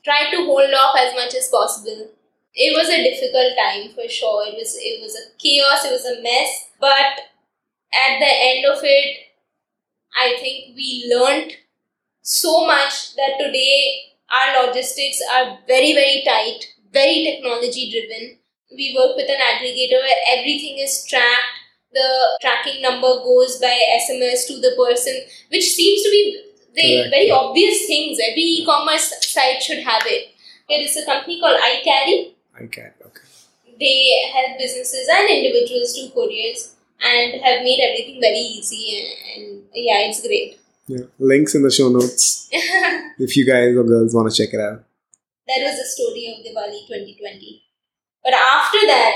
tried to hold off as much as possible. It was a difficult time for sure. It was it was a chaos. It was a mess, but at the end of it, I think we learned so much that today our logistics are very, very tight, very technology driven. We work with an aggregator where everything is tracked. The tracking number goes by SMS to the person, which seems to be the Correct. very obvious things. Every e-commerce site should have it. There is a company called iCarry. I can. Okay. They help businesses and individuals do couriers and have made everything very easy and, and yeah, it's great. Yeah. Links in the show notes (laughs) if you guys or girls want to check it out. Was the story of Diwali 2020. But after that,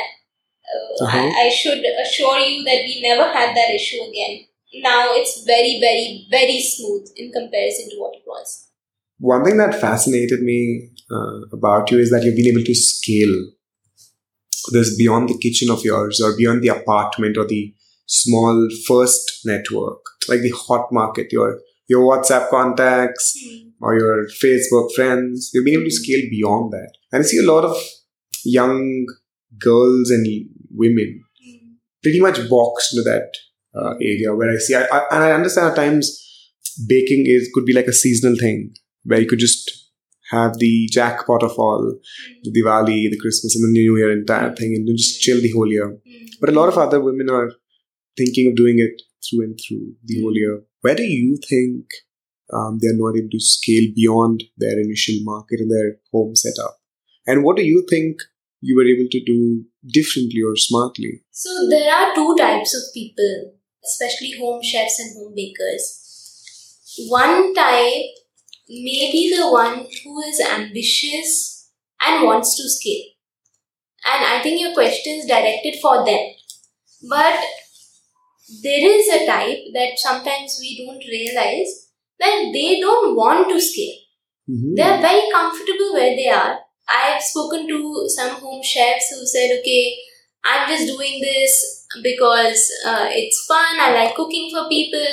uh, Uh-huh. I, I should assure you that we never had that issue again. Now it's very, very, very smooth in comparison to what it was. One thing that fascinated me uh, about you is that you've been able to scale this beyond the kitchen of yours or beyond the apartment or the small first network, like the hot market, your your WhatsApp contacts Hmm. Or your Facebook friends. You've been able to scale beyond that. And I see a lot of young girls and women Hmm. pretty much boxed into that uh, area where I see, I, I, and I understand at times baking is could be like a seasonal thing where you could just have the jackpot of all, the Diwali, the Christmas, and the New Year entire thing, and just chill the whole year. Hmm. But a lot of other women are thinking of doing it through and through the whole year. Where do you think um, they are not able to scale beyond their initial market and their home setup? And what do you think you were able to do differently or smartly? So there are two types of people, especially home chefs and home bakers. One type may be the one who is ambitious and wants to scale. And I think your question is directed for them. But there is a type that sometimes we don't realize that they don't want to scale. Mhm. They are very comfortable where they are. I've spoken to some home chefs who said, okay, I'm just doing this because uh, it's fun, I like cooking for people,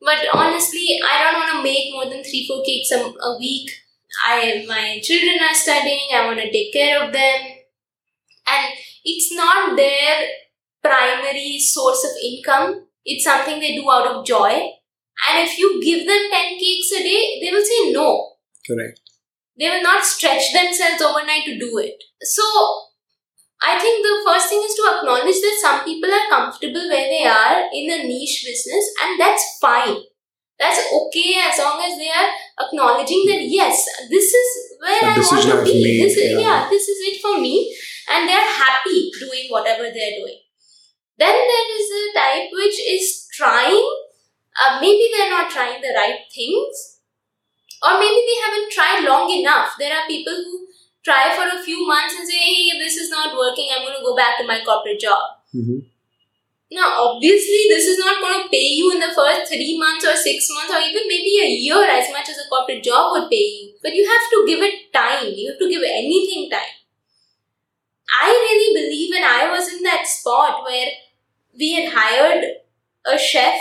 but honestly, I don't want to make more than three, four cakes a, a week. I My children are studying, I want to take care of them, and it's not their primary source of income, it's something they do out of joy. And if you give them 10 cakes a day, they will say no Correct. they will not stretch themselves overnight to do it. So, I think the first thing is to acknowledge that some people are comfortable where they are in a niche business, and that's fine. That's okay as long as they are acknowledging that yes, this is where I want to be. this is, yeah. yeah, this is it for me, and they are happy doing whatever they are doing. Then there is a type which is trying. Uh, maybe they're not trying the right things, or maybe they haven't tried long enough. There are people who try for a few months and say, hey, this is not working, I'm going to go back to my corporate job. Mhm. Now, obviously, this is not going to pay you in the first three months or six months or even maybe a year as much as a corporate job would pay you. But you have to give it time. You have to give anything time. I really believe when I was in that spot where we had hired a chef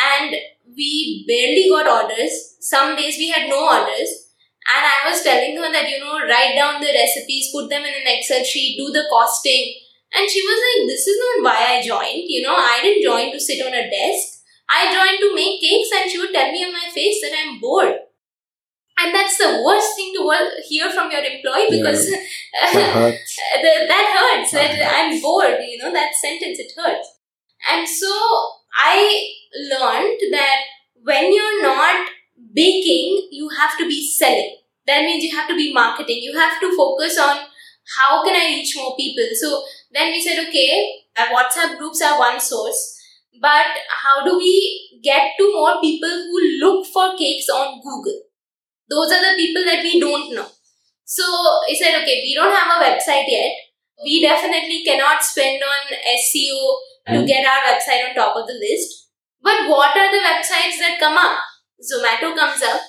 and we barely got orders. Some days we had no orders. And I was telling her that, you know, write down the recipes, put them in an Excel sheet, do the costing. And she was like, This is not why I joined. You know, I didn't join to sit on a desk. I joined to make cakes, and she would tell me on my face that I'm bored. And that's the worst thing to hear from your employee because (laughs) That hurts. that, that hurts. That I'm bored. You know, that sentence, it hurts. And so I learned that when you're not baking, you have to be selling. That means you have to be marketing. You have to focus on how can I reach more people. So then we said, okay, WhatsApp groups are one source, but how do we get to more people who look for cakes on Google? Those are the people that we don't know. So I said, okay, we don't have a website yet. We definitely cannot spend on SEO to hmm. get our website on top of the list. But what are the websites that come up? Zomato comes up,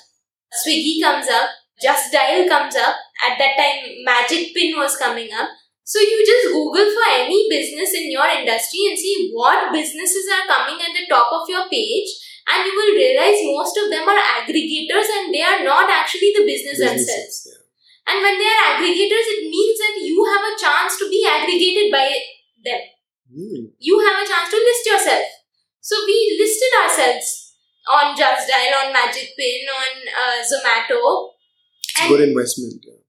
Swiggy comes up, Justdial comes up. At that time, Magicpin was coming up. So you just Google for any business in your industry and see what businesses are coming at the top of your page, and you will realize most of them are aggregators and they are not actually the business themselves. Businesses, And when they are aggregators, it means that you have a chance to be aggregated by them. Hmm. You have a chance to list yourself. So we listed ourselves on Justdial, on Magicpin, on uh, Zomato. It's a good investment. Yeah.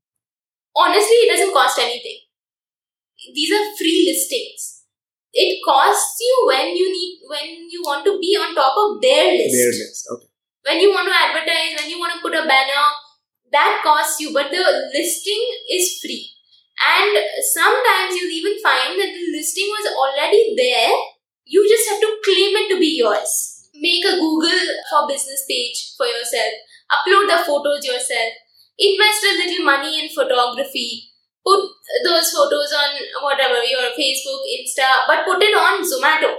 honestly, it doesn't cost anything. These are free listings. It costs you when you need when you want to be on top of their list. Their list. Okay. When you want to advertise, when you want to put a banner, that costs you, but the listing is free. And sometimes you'll even find that the listing was already there. You just have to claim it to be yours. Make a Google for business page for yourself. Upload the photos yourself. Invest a little money in photography. Put those photos on whatever your Facebook, Insta, but put it on Zomato.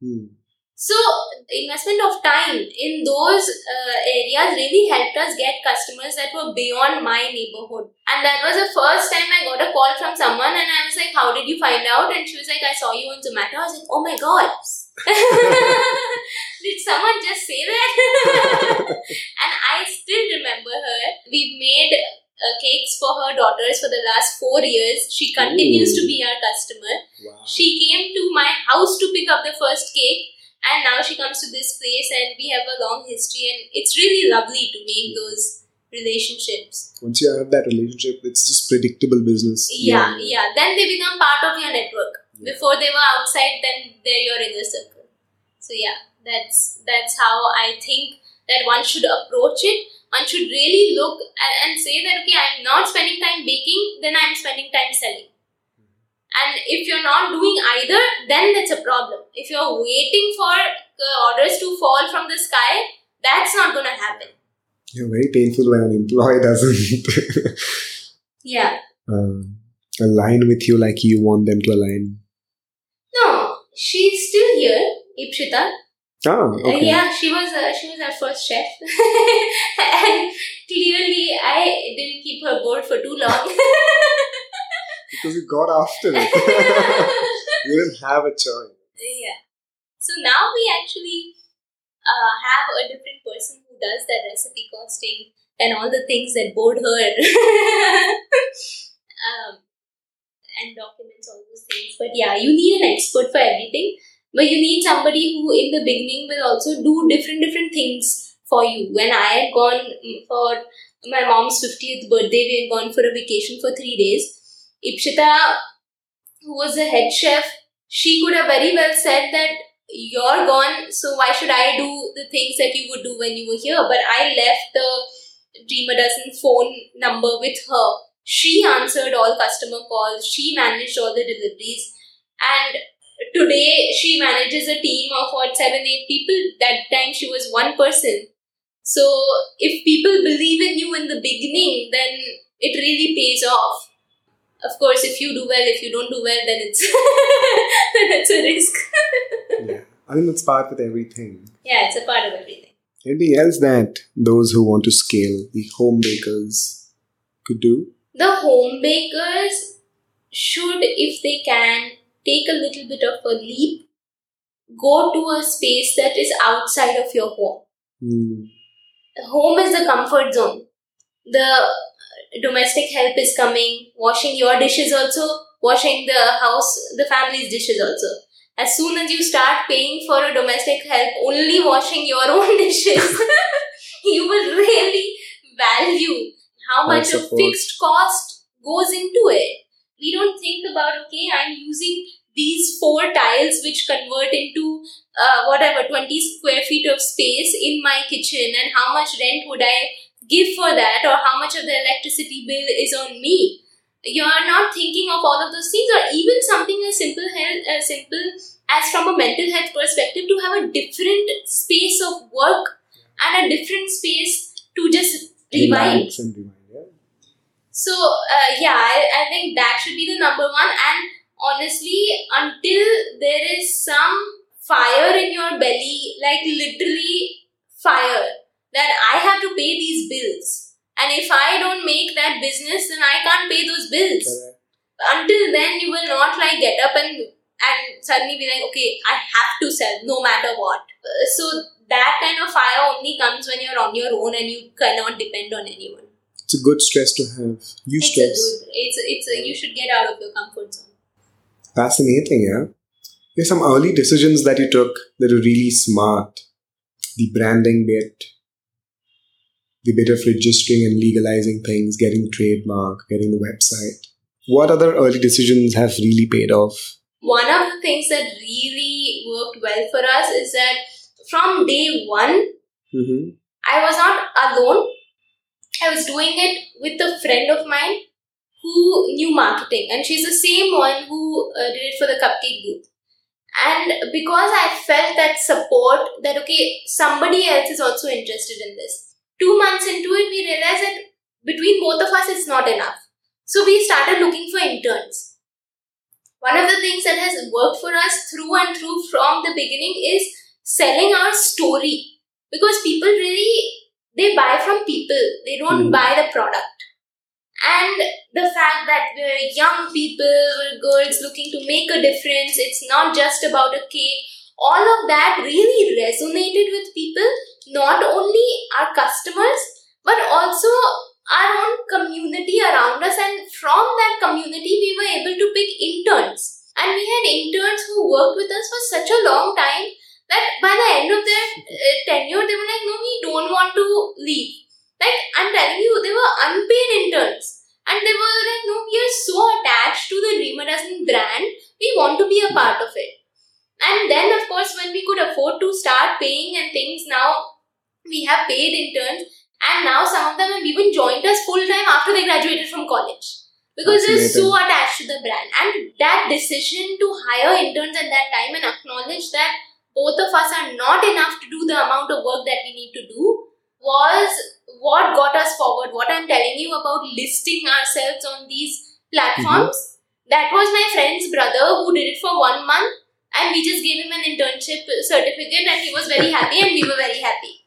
Hmm. So, the investment of time in those uh, areas really helped us get customers that were beyond my neighborhood. And that was the first time I got a call from someone, and I was like, How did you find out? And she was like, I saw you on Zomato. I was like, Oh my god, (laughs) Did someone just say that? (laughs) and I still remember her. We've made uh, cakes for her daughters for the last four years. She continues to be our customer. Wow. She came to my house to pick up the first cake, and now she comes to this place, and we have a long history. And it's really lovely to make those relationships. Once you have that relationship, it's just predictable business. Yeah, yeah. Then they become part of your network. Yeah. Before they were outside, then they're your inner circle. So yeah, that's that's how I think that one should approach it. One should really look and, and say that okay, I'm not spending time baking, then I'm spending time selling. And if you're not doing either, then that's a problem. If you're waiting for the orders to fall from the sky, that's not gonna happen. Yeah, very painful when an employee doesn't Yeah. um, align with you like you want them to align. No, she's still here, Ipshita. Oh, Uh, okay. yeah, she was uh, she was our first chef, (laughs) and clearly I didn't keep her bored for too long. (laughs) Because you got after it. (laughs) you didn't have a choice. yeah. So now we actually uh, have a different person does that recipe costing and all the things that bored her, (laughs) um, and documents all those things. But yeah, you need an expert for everything. But you need somebody who, in the beginning, will also do different different things for you. When I had gone for my mom's fiftieth birthday, we had gone for a vacation for three days. Ipshita, who was the head chef, she could have very well said that you're gone, so why should I do the things that you would do when you were here? But I left the Dream a Dozen phone number with her. She answered all customer calls, she managed all the deliveries, and today she manages a team of what seven, eight people. That time she was one person. So if people believe in you in the beginning, then it really pays off. Of course, if you do well, if you don't do well, then it's (laughs) then it's a risk. (laughs) Yeah. I mean that's part with everything. yeah, it's a part of everything. Anything else that those who want to scale, the home bakers, could do? The home bakers should, if they can, take a little bit of a leap, go to a space that is outside of your home. Hmm. Home is the comfort zone. The domestic help is coming, washing your dishes also, washing the house, the family's dishes also. As soon as you start paying for a domestic help, only washing your (laughs) own dishes, (laughs) you will really value how much of fixed cost goes into it. We don't think about, okay, I'm using these four tiles which convert into uh, whatever 20 square feet of space in my kitchen and how much rent would I give for that or how much of the electricity bill is on me you are not thinking of all of those things or even something as simple health as simple as from a mental health perspective to have a different space of work and a different space to just rewind Relax and rewind, yeah. so uh, yeah, I, I think that should be the number one. And honestly, until there is some fire in your belly, like literally fire, that I have to pay these bills. And if I don't make that business, then I can't pay those bills. Until then, you will not like get up and and suddenly be like, okay, I have to sell no matter what. Uh, so that kind of fire only comes when you're on your own and you cannot depend on anyone. It's a good stress to have. You It's a stress. good. It's a, it's a, you should get out of your comfort zone. Fascinating, yeah. There's some early decisions that you took that were really smart. The branding bit, the bit of registering and legalizing things, getting trademark, getting the website. What other early decisions have really paid off? One of the things that really worked well for us is that from day one, Mm-hmm. I was not alone. I was doing it with a friend of mine who knew marketing, and she's the same one who uh, did it for the cupcake booth. And because I felt that support, that okay, somebody else is also interested in this. Two months into it, we realized that between both of us, it's not enough. So we started looking for interns. One of the things that has worked for us through and through from the beginning is selling our story because people really they buy from people they don't Mhm. buy the product and the fact that we're young people we're girls looking to make a difference it's not just about a cake all of that really resonated with people, not only our customers, but also our own community around us. And from that community, we were able to pick interns. And we had interns who worked with us for such a long time that by the end of their uh, tenure, they were like, no, we don't want to leave. Like, I'm telling you, they were unpaid interns. And they were like, no, we are so attached to the Dream a brand, we want to be a part of it. And then, of course, when we could afford to start paying and things, now we have paid interns, and now some of them have even joined us full time after they graduated from college because they're so attached to the brand. And that decision to hire interns at that time and acknowledge that both of us are not enough to do the amount of work that we need to do was what got us forward. What I'm telling you about listing ourselves on these platforms. Mm-hmm. That was my friend's brother who did it for one month and we just gave him an internship certificate and he was very happy and we were very happy.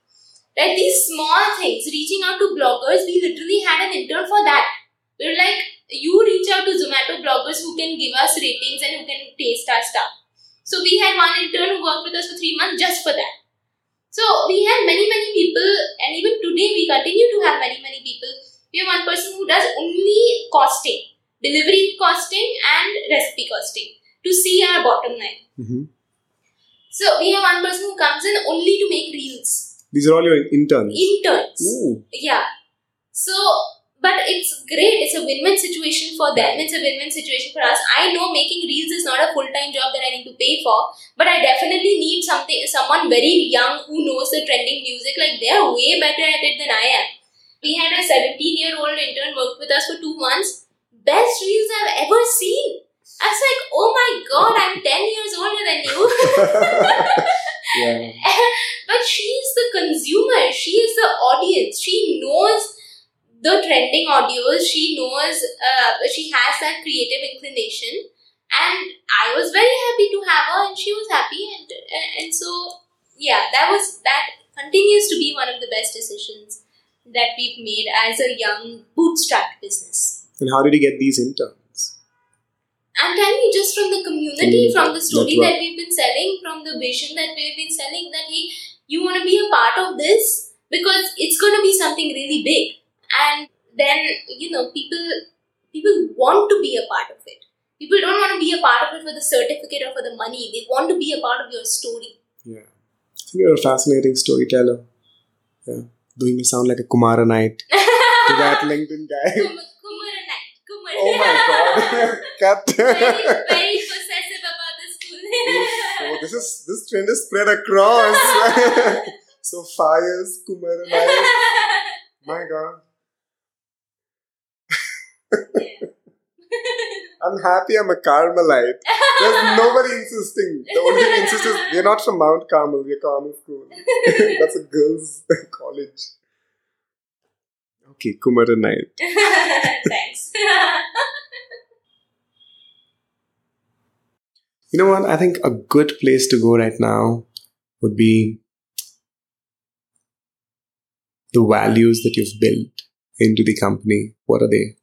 Right? These small things reaching out to bloggers we literally had an intern for that. We were like you reach out to zomato bloggers who can give us ratings and who can taste our stuff. So we had one intern who worked with us for three months just for that. So we have many many people and even today we continue to have many many people. We have one person who does only costing delivery costing and recipe costing to see our bottom line Mm-hmm. So we have one person who comes in only to make reels. These are all your interns. Interns. Ooh. Yeah. So, but it's great. It's a win-win situation for them. It's a win-win situation for us. I know making reels is not a full-time job that I need to pay for, but I definitely need something, someone very young who knows the trending music. Like they are way better at it than I am. We had a 17-year-old intern work with us for two months. Best reels I've ever seen I was like, oh my god, I'm 10 years older than you. (laughs) yeah. (laughs) but she's the consumer, she is the audience, she knows the trending audios, she knows, uh, she has that creative inclination. And I was very happy to have her, and she was happy, and and so yeah, that was that continues to be one of the best decisions that we've made as a young bootstrap business. And how did you get these interns? I'm telling you, just from the community, mm, from the story that we've been selling, from the vision that we've been selling, that hey, you want to be a part of this because it's going to be something really big, and then you know people people want to be a part of it. People don't want to be a part of it for the certificate or for the money. They want to be a part of your story. Yeah, you're a fascinating storyteller. Yeah, doing me sound like a Kumaranite (laughs) to that LinkedIn guy. (laughs) Oh my (laughs) god. (laughs) Cut. very, very possessive about this school. oh, (laughs) this is this trend is spread across. so fires, Kumar My god. I'm happy I'm a Carmelite. There's nobody insisting. The only thing insist is we're not from Mount Carmel, we're Carmel School. That's a girls' college. Okay, Kumaranite. (laughs) Thanks. you know what? I think a good place to go right now would be the values that you've built into the company. What are they?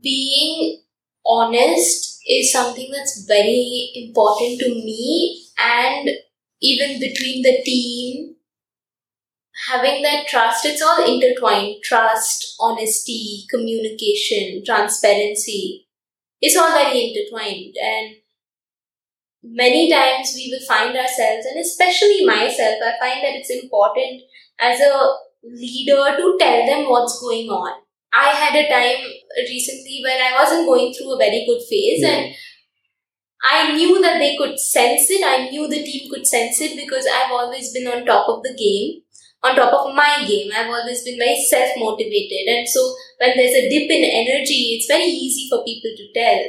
Being honest is something that's very important to me and even between the team having that trust, it's all intertwined trust, honesty, communication, transparency. It's all very intertwined. And many times we will find ourselves, and especially myself, I find that it's important as a leader to tell them what's going on. I had a time recently when I wasn't going through a very good phase, and I knew that they could sense it. I knew the team could sense it because I've always been on top of the game on top of my game. I've always been very self motivated, and so when there's a dip in energy, it's very easy for people to tell.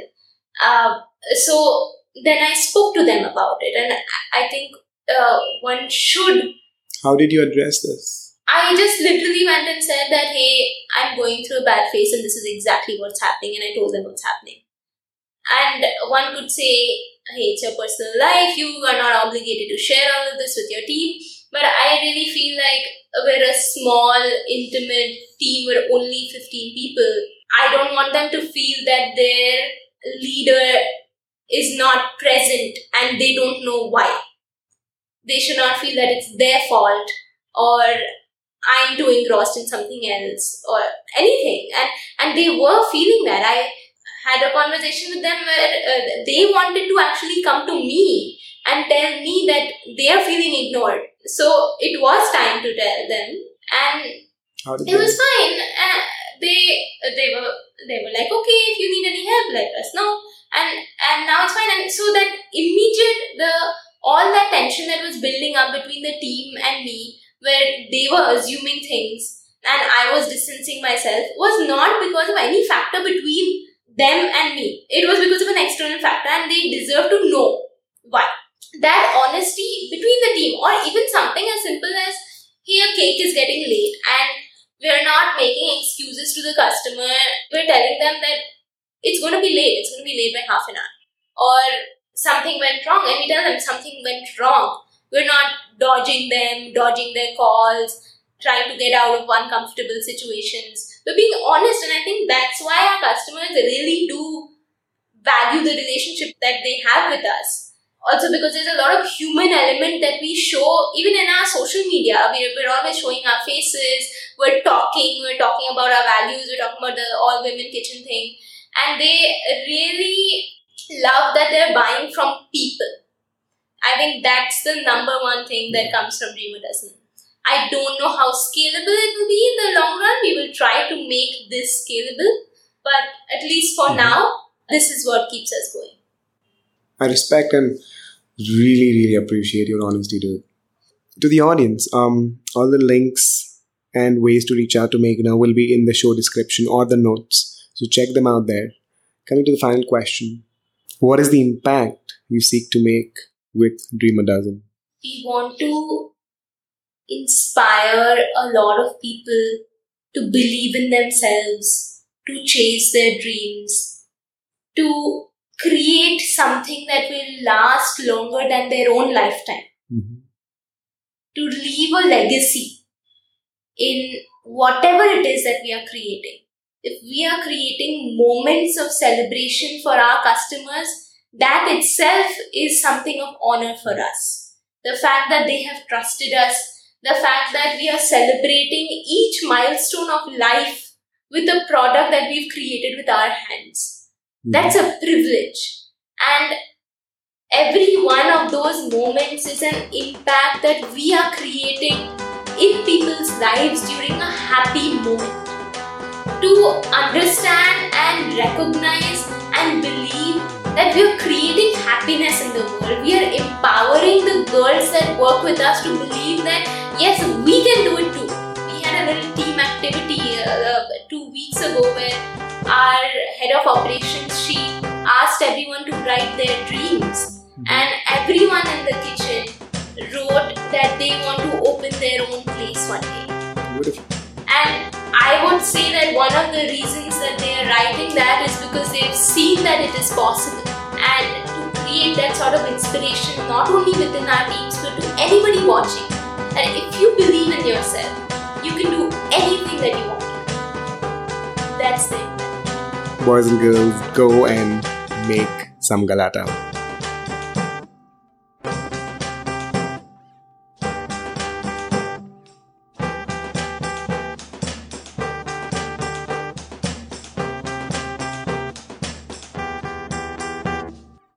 Uh, so then I spoke to them about it, and I think uh, one should. How did you address this? I just literally went and said that, hey, I'm going through a bad phase, and this is exactly what's happening, and I told them what's happening. And one could say, hey, it's your personal life, you are not obligated to share all of this with your team but I really feel like we're a small, intimate team, we're only 15 people. I don't want them to feel that their leader is not present and they don't know why. they should not feel that it's their fault or I'm too engrossed in something else or anything. And and they were feeling that. I had a conversation with them where uh, they wanted to actually come to me and tell me that they are feeling ignored. So it was time to tell them, and it was fine. Uh, they they were they were like, okay, if you need any help, let us know. And and now it's fine. And so that immediate the all that tension that was building up between the team and me, where they were assuming things and I was distancing myself, was not because of any factor between them and me. It was because of an external factor, and they deserve to know why that honesty between the team, or even something as simple as, hey, a cake is getting late, and we're not making excuses to the customer. We're telling them that it's going to be late, it's going to be late by half an hour. Or something went wrong, and we tell them something went wrong. We're not dodging them, dodging their calls, trying to get out of uncomfortable situations. We're being honest, and I think that's why our customers really do value the relationship that they have with us also because there's a lot of human element that we show even in our social media we're, we're always showing our faces we're talking we're talking about our values we're talking about the all women kitchen thing. And they really love that they're buying from people. I think that's the number one thing that comes from dream a dozen i don't know how scalable it will be in the long run. We will try to make this scalable. But at least for mm-hmm. now this is what keeps us going I respect and really, really appreciate your honesty to. To the audience, um, all the links and ways to reach out to Meghna will be in the show description or the notes. So check them out there. Coming to the final question What is the impact you seek to make with Dream a Dozen? We want to inspire a lot of people to believe in themselves, to chase their dreams, to create something that will last longer than their own lifetime. Mm-hmm. To leave a legacy in whatever it is that we are creating. If we are creating moments of celebration for our customers, that itself is something of honor for us. The fact that they have trusted us, the fact that we are celebrating each milestone of life with a product that we've created with our hands that's a privilege. And every one of those moments is an impact that we are creating in people's lives during a happy moment. To understand and recognize and believe that we are creating happiness in the world. We are empowering the girls that work with us to believe that yes, we can do it too. We had a little team activity uh, two weeks ago where our head of operations, she asked everyone to write their dreams. Mm-hmm. And everyone in the kitchen wrote that they want to open their own place one day. Beautiful. And I would say that one of the reasons that they are writing that is because they've seen that it is possible. And to create that sort of inspiration, not only within our teams, but to anybody watching, that if you believe in yourself, you can do anything that you want. That's the boys and girls, go and make some galata.